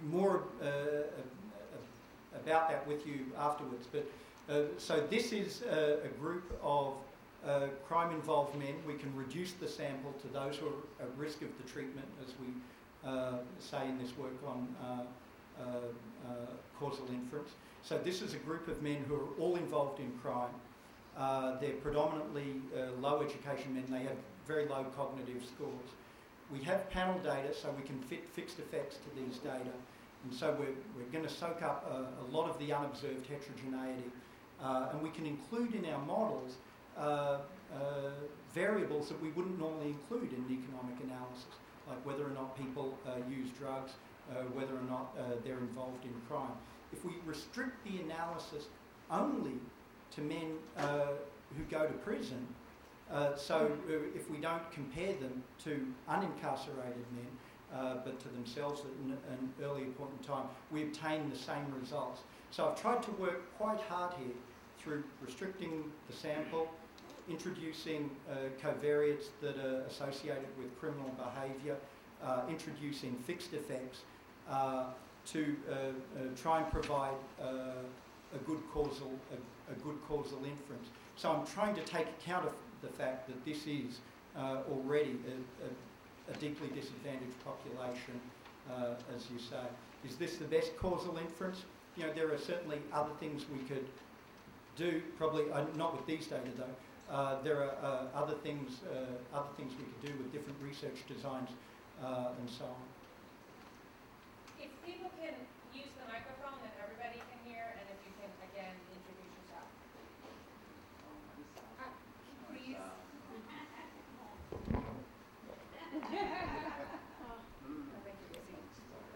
more uh, uh, about that with you afterwards. But uh, so this is a, a group of uh, crime-involved men. We can reduce the sample to those who are at risk of the treatment, as we uh, say in this work on uh, uh, uh, causal inference. So this is a group of men who are all involved in crime. They're predominantly low education men. They have very low cognitive scores. We have panel data, so we can fit fixed effects to these data. And so we're, we're going to soak up a, a lot of the unobserved heterogeneity. Uh, and we can include in our models uh, uh, variables that we wouldn't normally include in economic analysis, like whether or not people uh, use drugs, uh, whether or not uh, they're involved in crime. If we restrict the analysis only to men who go to prison, so if we don't compare them to unincarcerated men, uh, but to themselves at an, an earlier point in time, we obtain the same results. So I've tried to work quite hard here through restricting the sample, introducing uh, covariates that are associated with criminal behaviour, uh, introducing fixed effects uh, to try and provide a good causal a, a good causal inference. So I'm trying to take account of the fact that this is uh, already a, a, a deeply disadvantaged population, uh, as you say. Is this the best causal inference? You know, there are certainly other things we could do. Probably uh, not with these data though. Uh, there are uh, other things, uh, other things we could do with different research designs uh, and so on. If people can use the microphone that everybody can hear, and if you can, again, introduce yourself. Uh, Please. I just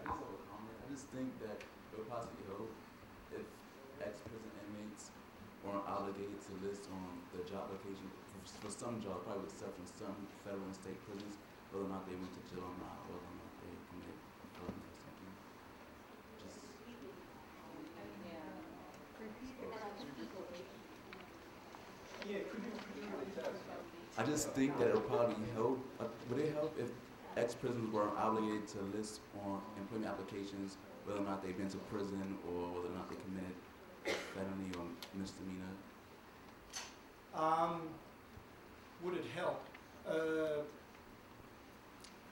have a comment. I just think that it would possibly help if ex-prison inmates weren't obligated to list on their job location for, some jobs, probably for some federal and state prisons, whether or not they went to jail or not, whether or not they committed a felony or something. Just? I just think that it would probably help. Uh, would it help if ex-prisoners were obligated to list on employment applications whether or not they've been to prison or whether or not they committed a felony or misdemeanor? Um, would it help? Uh,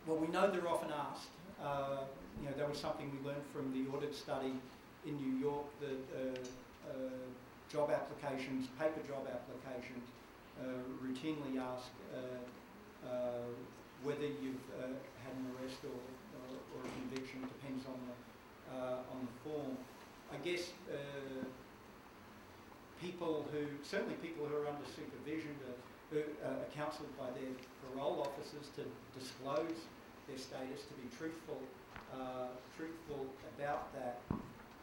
well, we know they're often asked. Uh, you know, that was something we learned from the audit study in New York that uh, uh, job applications, paper job applications, uh, routinely ask uh, whether you've had an arrest or, or, or a conviction, It depends on the, on the form. I guess people who, certainly people who are under supervision, who uh, are counselled by their parole officers to disclose their status, to be truthful, uh, truthful about that.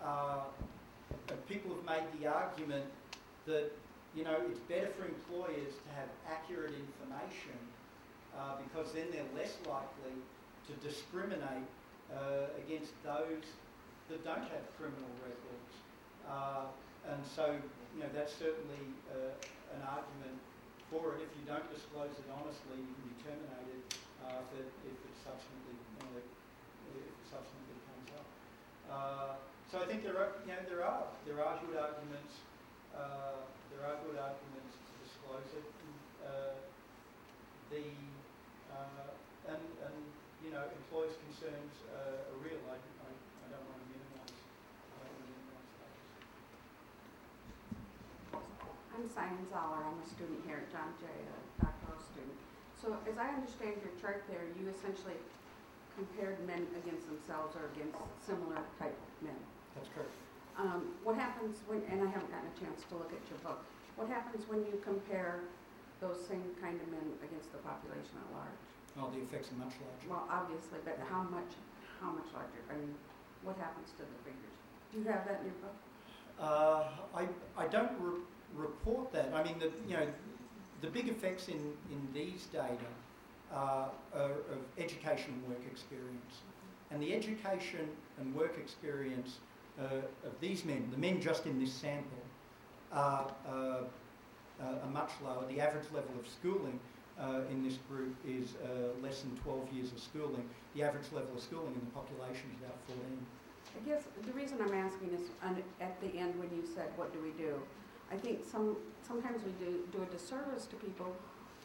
Uh, people have made the argument that, you know, it's better for employers to have accurate information uh, because then they're less likely to discriminate uh, against those that don't have criminal records. And so, you know, that's certainly uh, an argument for it. If you don't disclose it honestly, you can be terminated uh, if, it, if it subsequently, you know, if it subsequently comes up. Uh, so I think there are, you know, there are there are good arguments. Uh, there are good arguments to disclose it. Uh, the uh, and and you know, employers' concerns uh, are real. I, I, I don't want to minimise. I don't want to minimise those. I'm Simon Zoller. I'm a student here at John Jay, a doctoral student. So as I understand your chart there, you essentially compared men against themselves or against similar type men. That's correct. Um, what happens when, and I haven't gotten a chance to look at your book, what happens when you compare those same kind of men against the population at large? Well, the effects are much larger. Well, obviously, but how much, how much larger? I mean, what happens to the figures? Do you have that in your book? Uh, I, I don't re- report that. I mean, the, you know, the big effects in, in these data uh, are of education and work experience. And the education and work experience uh, of these men, the men just in this sample, are, uh, uh, are much lower. The average level of schooling uh, in this group is uh, less than 12 years of schooling. The average level of schooling in the population is about 14. I guess the reason I'm asking is at the end when you said, what do we do? I think some, sometimes we do, do a disservice to people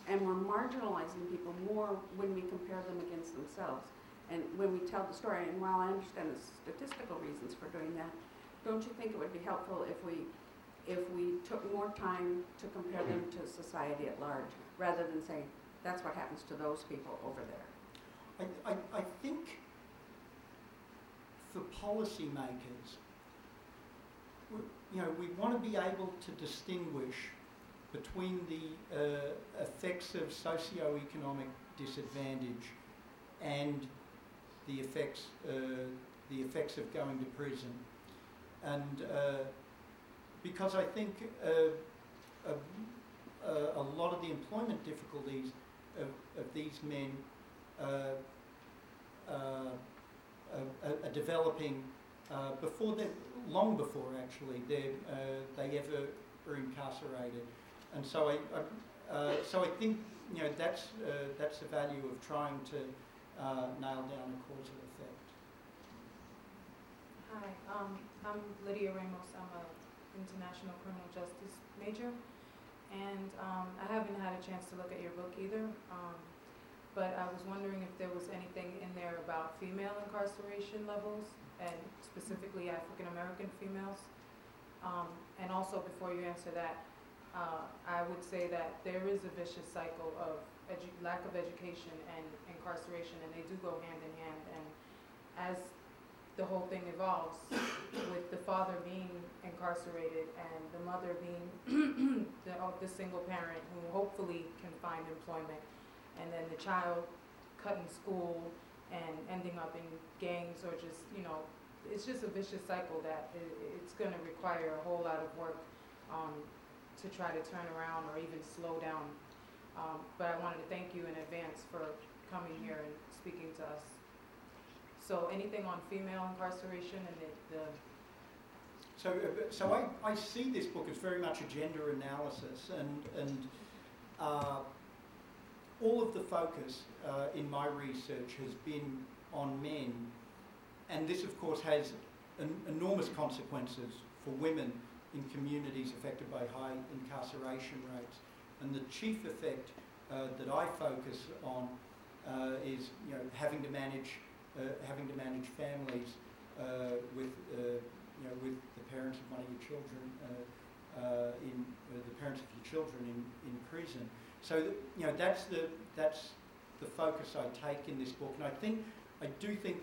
and we're marginalizing people more when we compare them against themselves. And when we tell the story, and while I understand the statistical reasons for doing that, don't you think it would be helpful if we, if we took more time to compare them to society at large, rather than saying, that's what happens to those people over there? I, I, I think for policymakers, you know, we want to be able to distinguish between the uh, effects of socio-economic disadvantage and the effects, uh, the effects of going to prison. And uh, because I think uh, a, a, lot of the employment difficulties of, of these men uh, uh, are, are, developing before they long before actually they they ever were incarcerated. And so I, I uh, so I think you know that's uh, that's the value of trying to uh, nail down a causal effect. Hi, um, I'm Lydia Ramos. I'm a international criminal justice major, and um, I haven't had a chance to look at your book either. Um, but I was wondering if there was anything in there about female incarceration levels, and specifically African American females. Um, and also, before you answer that, uh, I would say that there is a vicious cycle of lack of education and incarceration, and they do go hand in hand. And as the whole thing evolves, with the father being incarcerated and the mother being the, oh, the single parent who hopefully can find employment, and then the child cutting school and ending up in gangs or just, you know, it's just a vicious cycle that it, it's going to require a whole lot of work um, to try to turn around or even slow down. Um, but I wanted to thank you in advance for coming here and speaking to us. So anything on female incarceration and the, the so, uh, so I, I see this book as very much a gender analysis, and and uh, all of the focus uh, in my research has been on men, and this, of course, has enormous consequences for women in communities affected by high incarceration rates. And the chief effect uh, that I focus on uh, is you know, having to manage uh, having to manage families uh, with uh, you know, with the parents of one of your children in the parents of your children in, in prison. So that, you know that's the that's the focus I take in this book, and I think I do think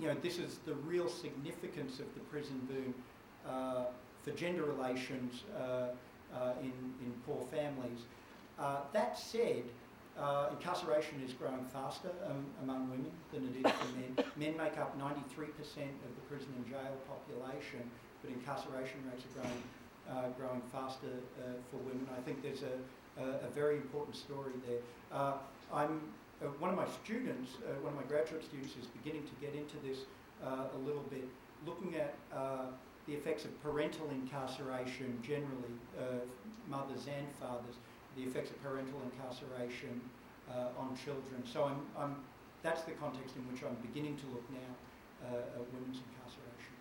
you know this is the real significance of the prison boom for gender relations uh, uh, in, in poor families. Uh, that said, uh, incarceration is growing faster um, among women than it is for men. men make up 93% of the prison and jail population, but incarceration rates are growing, uh, growing faster uh, for women. I think there's a, a, very important story there. I'm one of my students, one of my graduate students, is beginning to get into this a little bit, looking at the effects of parental incarceration generally, uh, mothers and fathers, the effects of parental incarceration uh, on children. So I'm, I'm, that's the context in which I'm beginning to look now uh, at women's incarceration.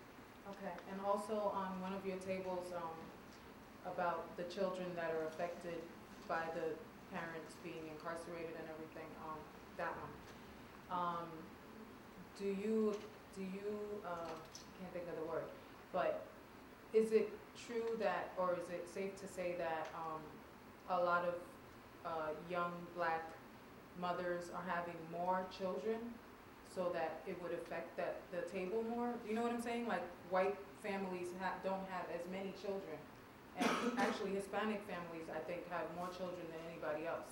Okay, and also on one of your tables um, about the children that are affected by the parents being incarcerated and everything, um, that one. Um, do you, do you, uh, can't think of the word, but is it true that, or is it safe to say that um, a lot of uh, young black mothers are having more children so that it would affect that, the table more? You know what I'm saying? Like white families ha- don't have as many children. And actually Hispanic families, I think, have more children than anybody else.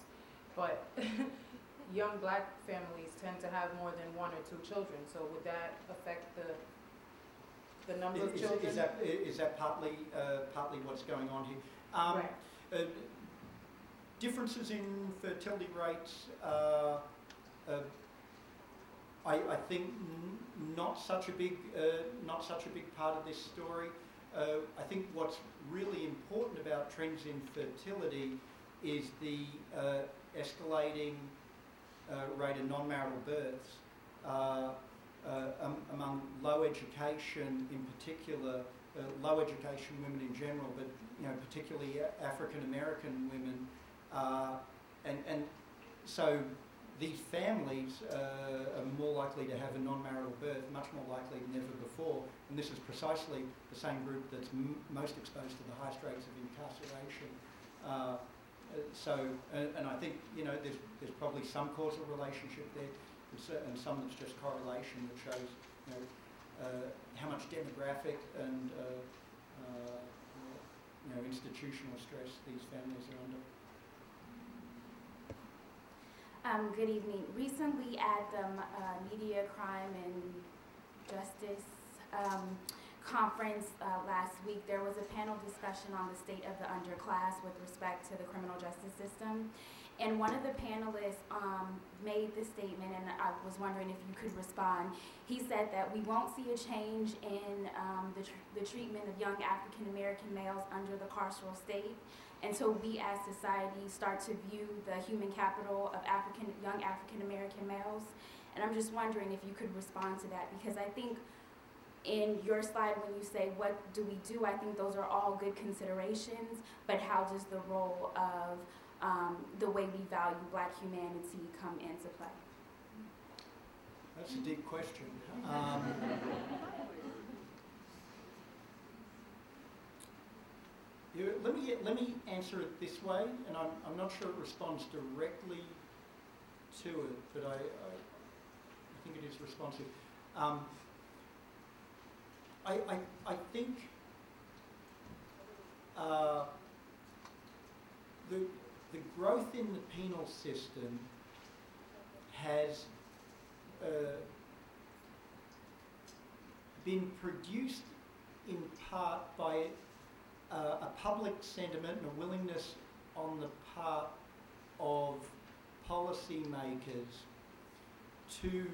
But young black families tend to have more than one or two children. So would that affect the the number of Is, children? is that, is that partly, uh, partly what's going on here? Um, Right. uh, differences in fertility rates uh, uh, I, I think n- not such a big, uh, not such a big part of this story. Uh, I think what's really important about trends in fertility is the uh, escalating uh, rate of non-marital births uh, uh, um, among low education, in particular, low education women in general, but you know particularly African American women, and and so these families uh, are more likely to have a non-marital birth, much more likely than ever before, and this is precisely the same group that's m- most exposed to the highest rates of incarceration. Uh, uh, so, and, and I think you know there's there's probably some causal relationship there, and, so, and some that's just correlation that shows you know uh, how much demographic and uh, uh, you know institutional stress these families are under. Um, good evening. Recently at the uh, Media Crime and Justice um, conference uh, last week, there was a panel discussion on the state of the underclass with respect to the criminal justice system. And one of the panelists um, made the statement, and I was wondering if you could respond. He said that we won't see a change in um, the, tr- the treatment of young African American males under the carceral state until we as society start to view the human capital of African young African American males. And I'm just wondering if you could respond to that because I think in your slide when you say what do we do, I think those are all good considerations, but how does the role of um, the way we value black humanity come into play? That's a deep question. Um, let me let me answer it this way, and I'm, I'm not sure it responds directly to it, but I, I, I think it is responsive. Um, I, I, I think uh, the, the growth in the penal system has uh, been produced in part by uh, a public sentiment and a willingness on the part of policymakers to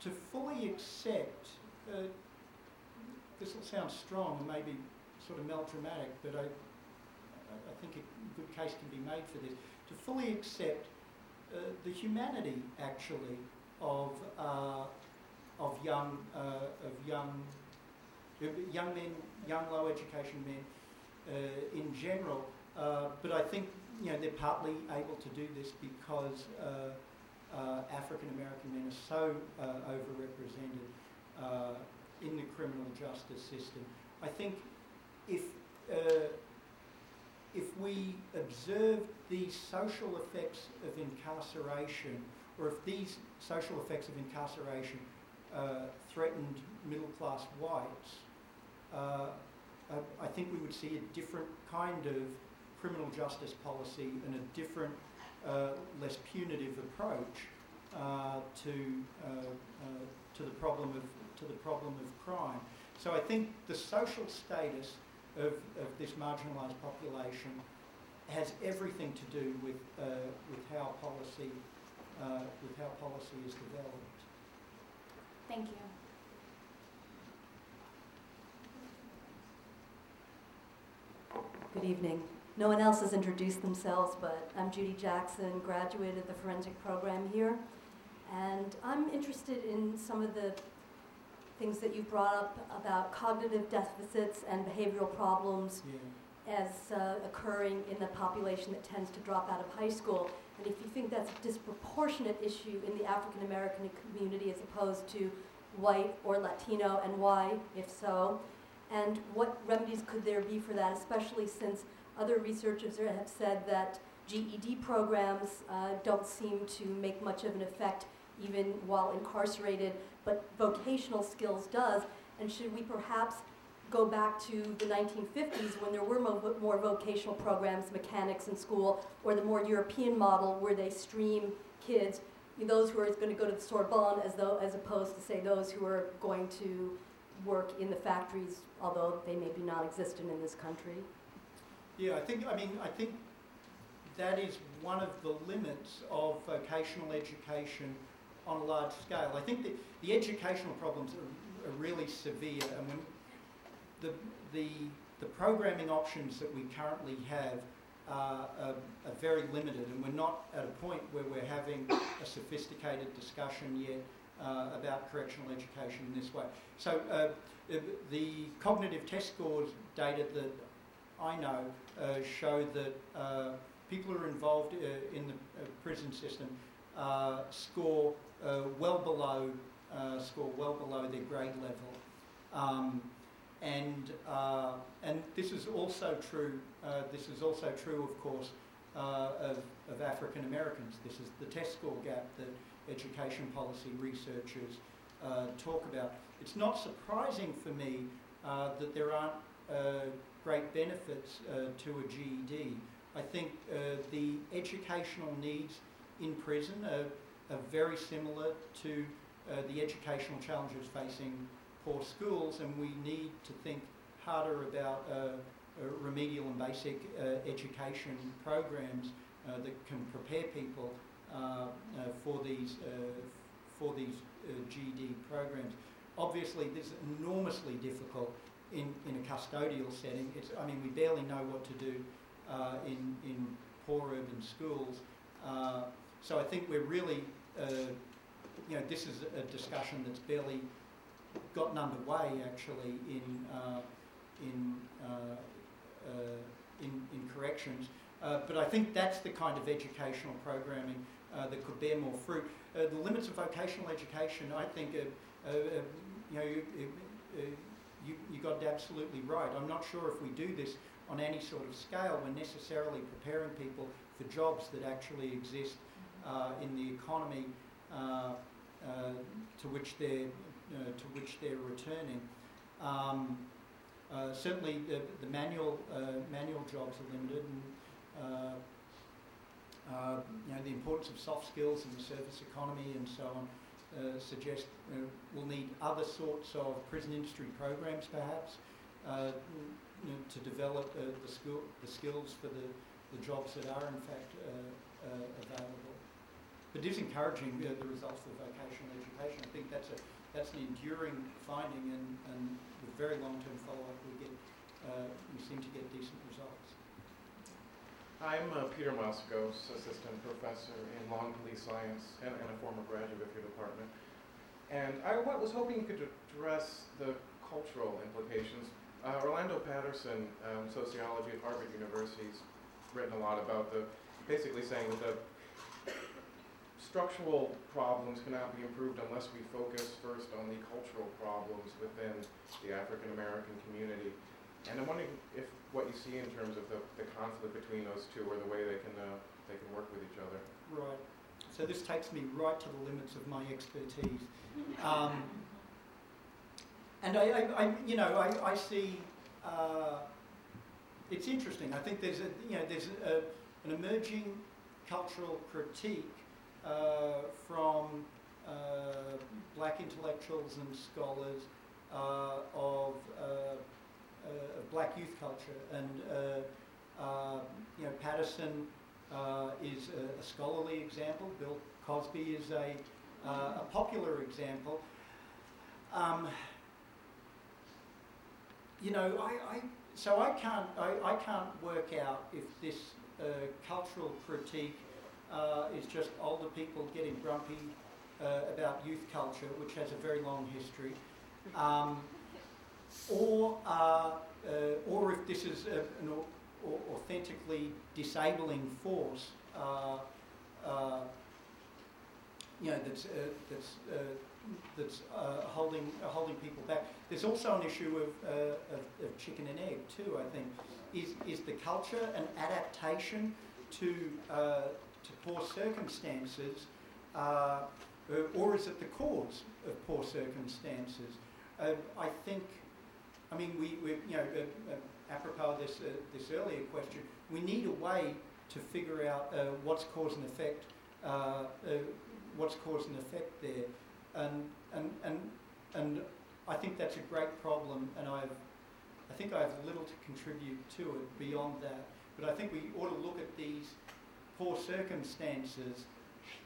to fully accept. Uh, this will sound strong and maybe sort of melodramatic, but I, I think a good case can be made for this. To fully accept uh, the humanity, actually, of uh, of young uh, of young young men, young low education men uh, in general. Uh, but I think you know they're partly able to do this because uh, uh, African American men are so uh, overrepresented uh, in the criminal justice system. I think if uh, if we observe these social effects of incarceration, or if these social effects of incarceration uh, threatened middle class whites, uh, I, think we would see a different kind of criminal justice policy and a different uh, less punitive approach uh, to uh, uh, to the problem of to the problem of crime. So I think the social status of, of this marginalised population has everything to do with with how policy with how policy is developed. Thank you. Good evening. No one else has introduced themselves, but I'm Judy Jackson, graduated the forensic program here. And I'm interested in some of the things that you brought up about cognitive deficits and behavioral problems Yeah. as uh, occurring in the population that tends to drop out of high school. And if you think that's a disproportionate issue in the African American community as opposed to white or Latino, and why, if so? And what remedies could there be for that, especially since other researchers have said that GED programs uh, don't seem to make much of an effect even while incarcerated, but vocational skills does. And should we perhaps go back to the 1950s when there were mo- more vocational programs, mechanics in school, or the more European model where they stream kids, those who are going to go to the Sorbonne, as though as opposed to say those who are going to work in the factories, although they may be non-existent in this country. Yeah, I think. I mean, I think that is one of the limits of vocational education on a large scale. I think the educational problems are, are really severe, and the, the, the programming options that we currently have are, are, are very limited, and we're not at a point where we're having a sophisticated discussion yet uh, about correctional education in this way. So uh, the cognitive test scores data that I know uh, show that uh, people who are involved uh, in the prison system score well below score well below their grade level. Um, and uh, and this is also true. Uh, this is also true, of course, uh, of, of African Americans. This is the test score gap that education policy researchers talk about. It's not surprising for me that there aren't great benefits to a GED. I think the educational needs in prison are, are very similar to uh, the educational challenges facing poor schools, and we need to think harder about uh, uh, remedial and basic uh, education programs uh, that can prepare people uh, for these for these GED programs. Obviously, this is enormously difficult in, in a custodial setting. It's, I mean, we barely know what to do in, in poor urban schools. so I think we're really, you know, this is a discussion that's barely gotten underway actually in uh, in, uh, uh, in in corrections. Uh, but I think that's the kind of educational programming that could bear more fruit. the limits of vocational education, I think, you know, you, you, you got it absolutely right. I'm not sure if we do this on any sort of scale, we're necessarily preparing people for jobs that actually exist uh, in the economy uh, uh, to which they're uh, to which they're returning. Um, uh, certainly, the, the manual uh, manual jobs are limited, and you know the importance of soft skills in the service economy and so on. Uh, suggest uh, we'll need other sorts of prison industry programs, perhaps, uh, you know, to develop the, skill, the skills for the, the jobs that are in fact available. But it is encouraging the results of vocational education. I think that's a that's an enduring finding, and, and with very long-term follow-up, we get uh, we seem to get decent results. I'm uh, Peter Moskos, assistant professor in law and police science, and, and, a former graduate of your department. And I was hoping you could address the cultural implications. Uh, Orlando Patterson, um, sociology at Harvard University, has written a lot about the basically saying that the structural problems cannot be improved unless we focus first on the cultural problems within the African American community. And I'm wondering if what you see in terms of the, the conflict between those two or the way they can, uh, they can work with each other. Right. So this takes me right to the limits of my expertise. Um, and I, I, I, you know, I, I see, uh, it's interesting. I think there's a, you know, there's a, an emerging cultural critique uh, from uh, black intellectuals and scholars uh, of, of black youth culture. And you know, Patterson is a, a, scholarly example. Bill Cosby is a, a popular example. Um, you know, I, I, so I can't I, I can't work out if this uh, cultural critique uh, is just older people getting grumpy uh, about youth culture, which has a very long history, um, or uh, uh or if this is a, an authentically disabling force. Uh, uh, you know that's that's that's holding holding people back. There's also an issue of, of, of chicken and egg too. I think is is the culture an adaptation to to poor circumstances, uh, or is it the cause of poor circumstances? Uh, I think, I mean, we, we you know, uh, uh apropos this uh, this earlier question, we need a way to figure out uh, what's cause and effect, what's cause and effect there, and and and and I think that's a great problem, and I've I think I have little to contribute to it beyond that. But I think we ought to look at these poor circumstances,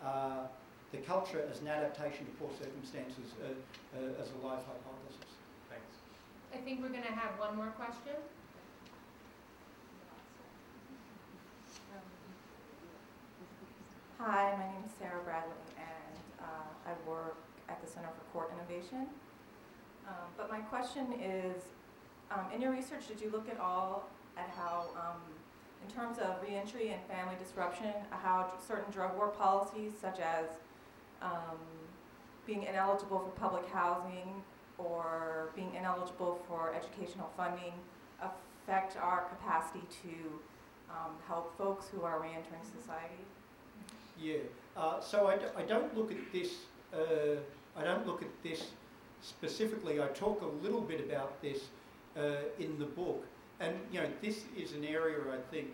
uh, the culture as an adaptation to poor circumstances uh, uh, as a life hypothesis. I think we're gonna have one more question. Hi, my name is Sarah Bradley, and uh, I work at the Center for Court Innovation. Um, But my question is, um, in your research, did you look at all at how, um, in terms of reentry and family disruption, how certain drug war policies, such as um, being ineligible for public housing or being ineligible for educational funding, affect our capacity to um, help folks who are reentering society? Yeah. Uh, so I, d- I don't look at this. Uh, I don't look at this specifically. I talk a little bit about this uh, in the book, and you know this is an area I think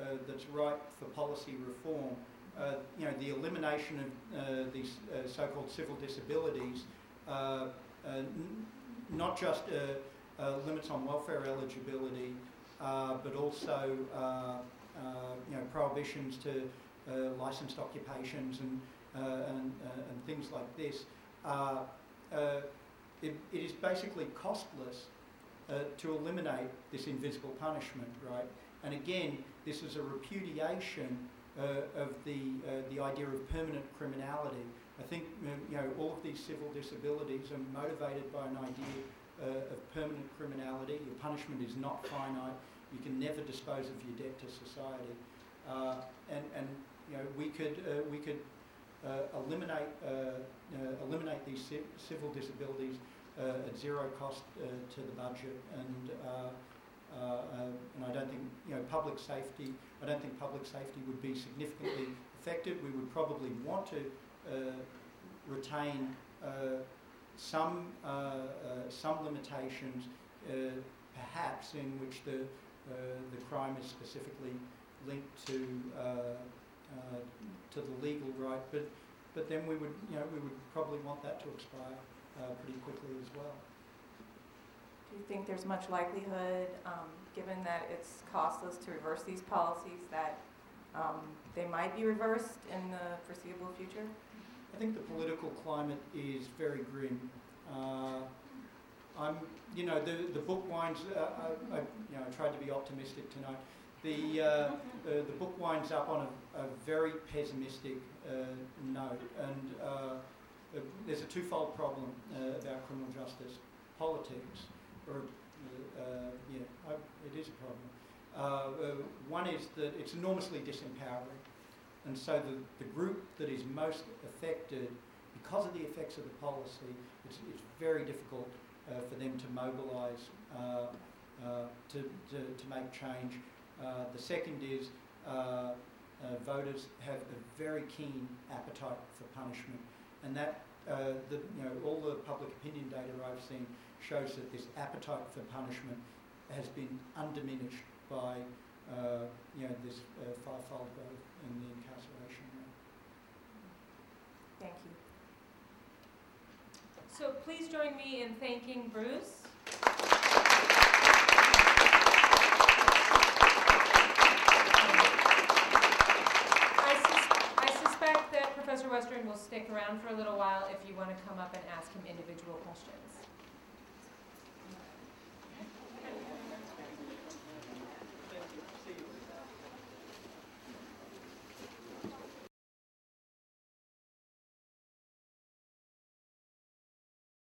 uh, that's ripe for policy reform. Uh, you know the elimination of uh, these so-called civil disabilities, not just uh, uh, limits on welfare eligibility, uh, but also uh, uh, you know prohibitions to uh, licensed occupations and, uh, and, uh, and things like this. Uh, uh, it, it is basically costless uh, to eliminate this invisible punishment, right? And again, this is a repudiation uh, of the, uh, the idea of permanent criminality. I think you know all of these civil disabilities are motivated by an idea uh, of permanent criminality. Your punishment is not finite. You can never dispose of your debt to society. Uh, and, and you know, we could, uh, we could uh, eliminate, uh, uh, eliminate these ci- civil disabilities at zero cost to the budget. And, and I don't think, you know, public safety, I don't think public safety would be significantly affected. We would probably want to retain uh, some, uh, uh, some limitations, uh, perhaps in which the, uh, the crime is specifically linked to uh, uh, to the legal right, but but then we would you know we would probably want that to expire uh, pretty quickly as well. Do you think there's much likelihood, um, given that it's costless to reverse these policies, that um, they might be reversed in the foreseeable future? I think the political climate is very grim. Uh, I'm you know the the book winds. Uh, I, I you know I tried to be optimistic tonight. The, uh, uh, the book winds up on a, a very pessimistic uh, note, and uh, uh, there's a twofold problem uh, about criminal justice politics, or uh, yeah, I, it is a problem. Uh, uh, one is that it's enormously disempowering, and so the, the group that is most affected, because of the effects of the policy, it's, it's very difficult uh, for them to mobilise uh, uh, to, to, to make change. Uh, the second is uh, uh, voters have a very keen appetite for punishment, and that the, you know all the public opinion data I've seen shows that this appetite for punishment has been undiminished by uh, you know this uh, fivefold growth in the rate. Thank you. So please join me in thanking Bruce. I, sus- I suspect that Professor Western will stick around for a little while if you want to come up and ask him individual questions.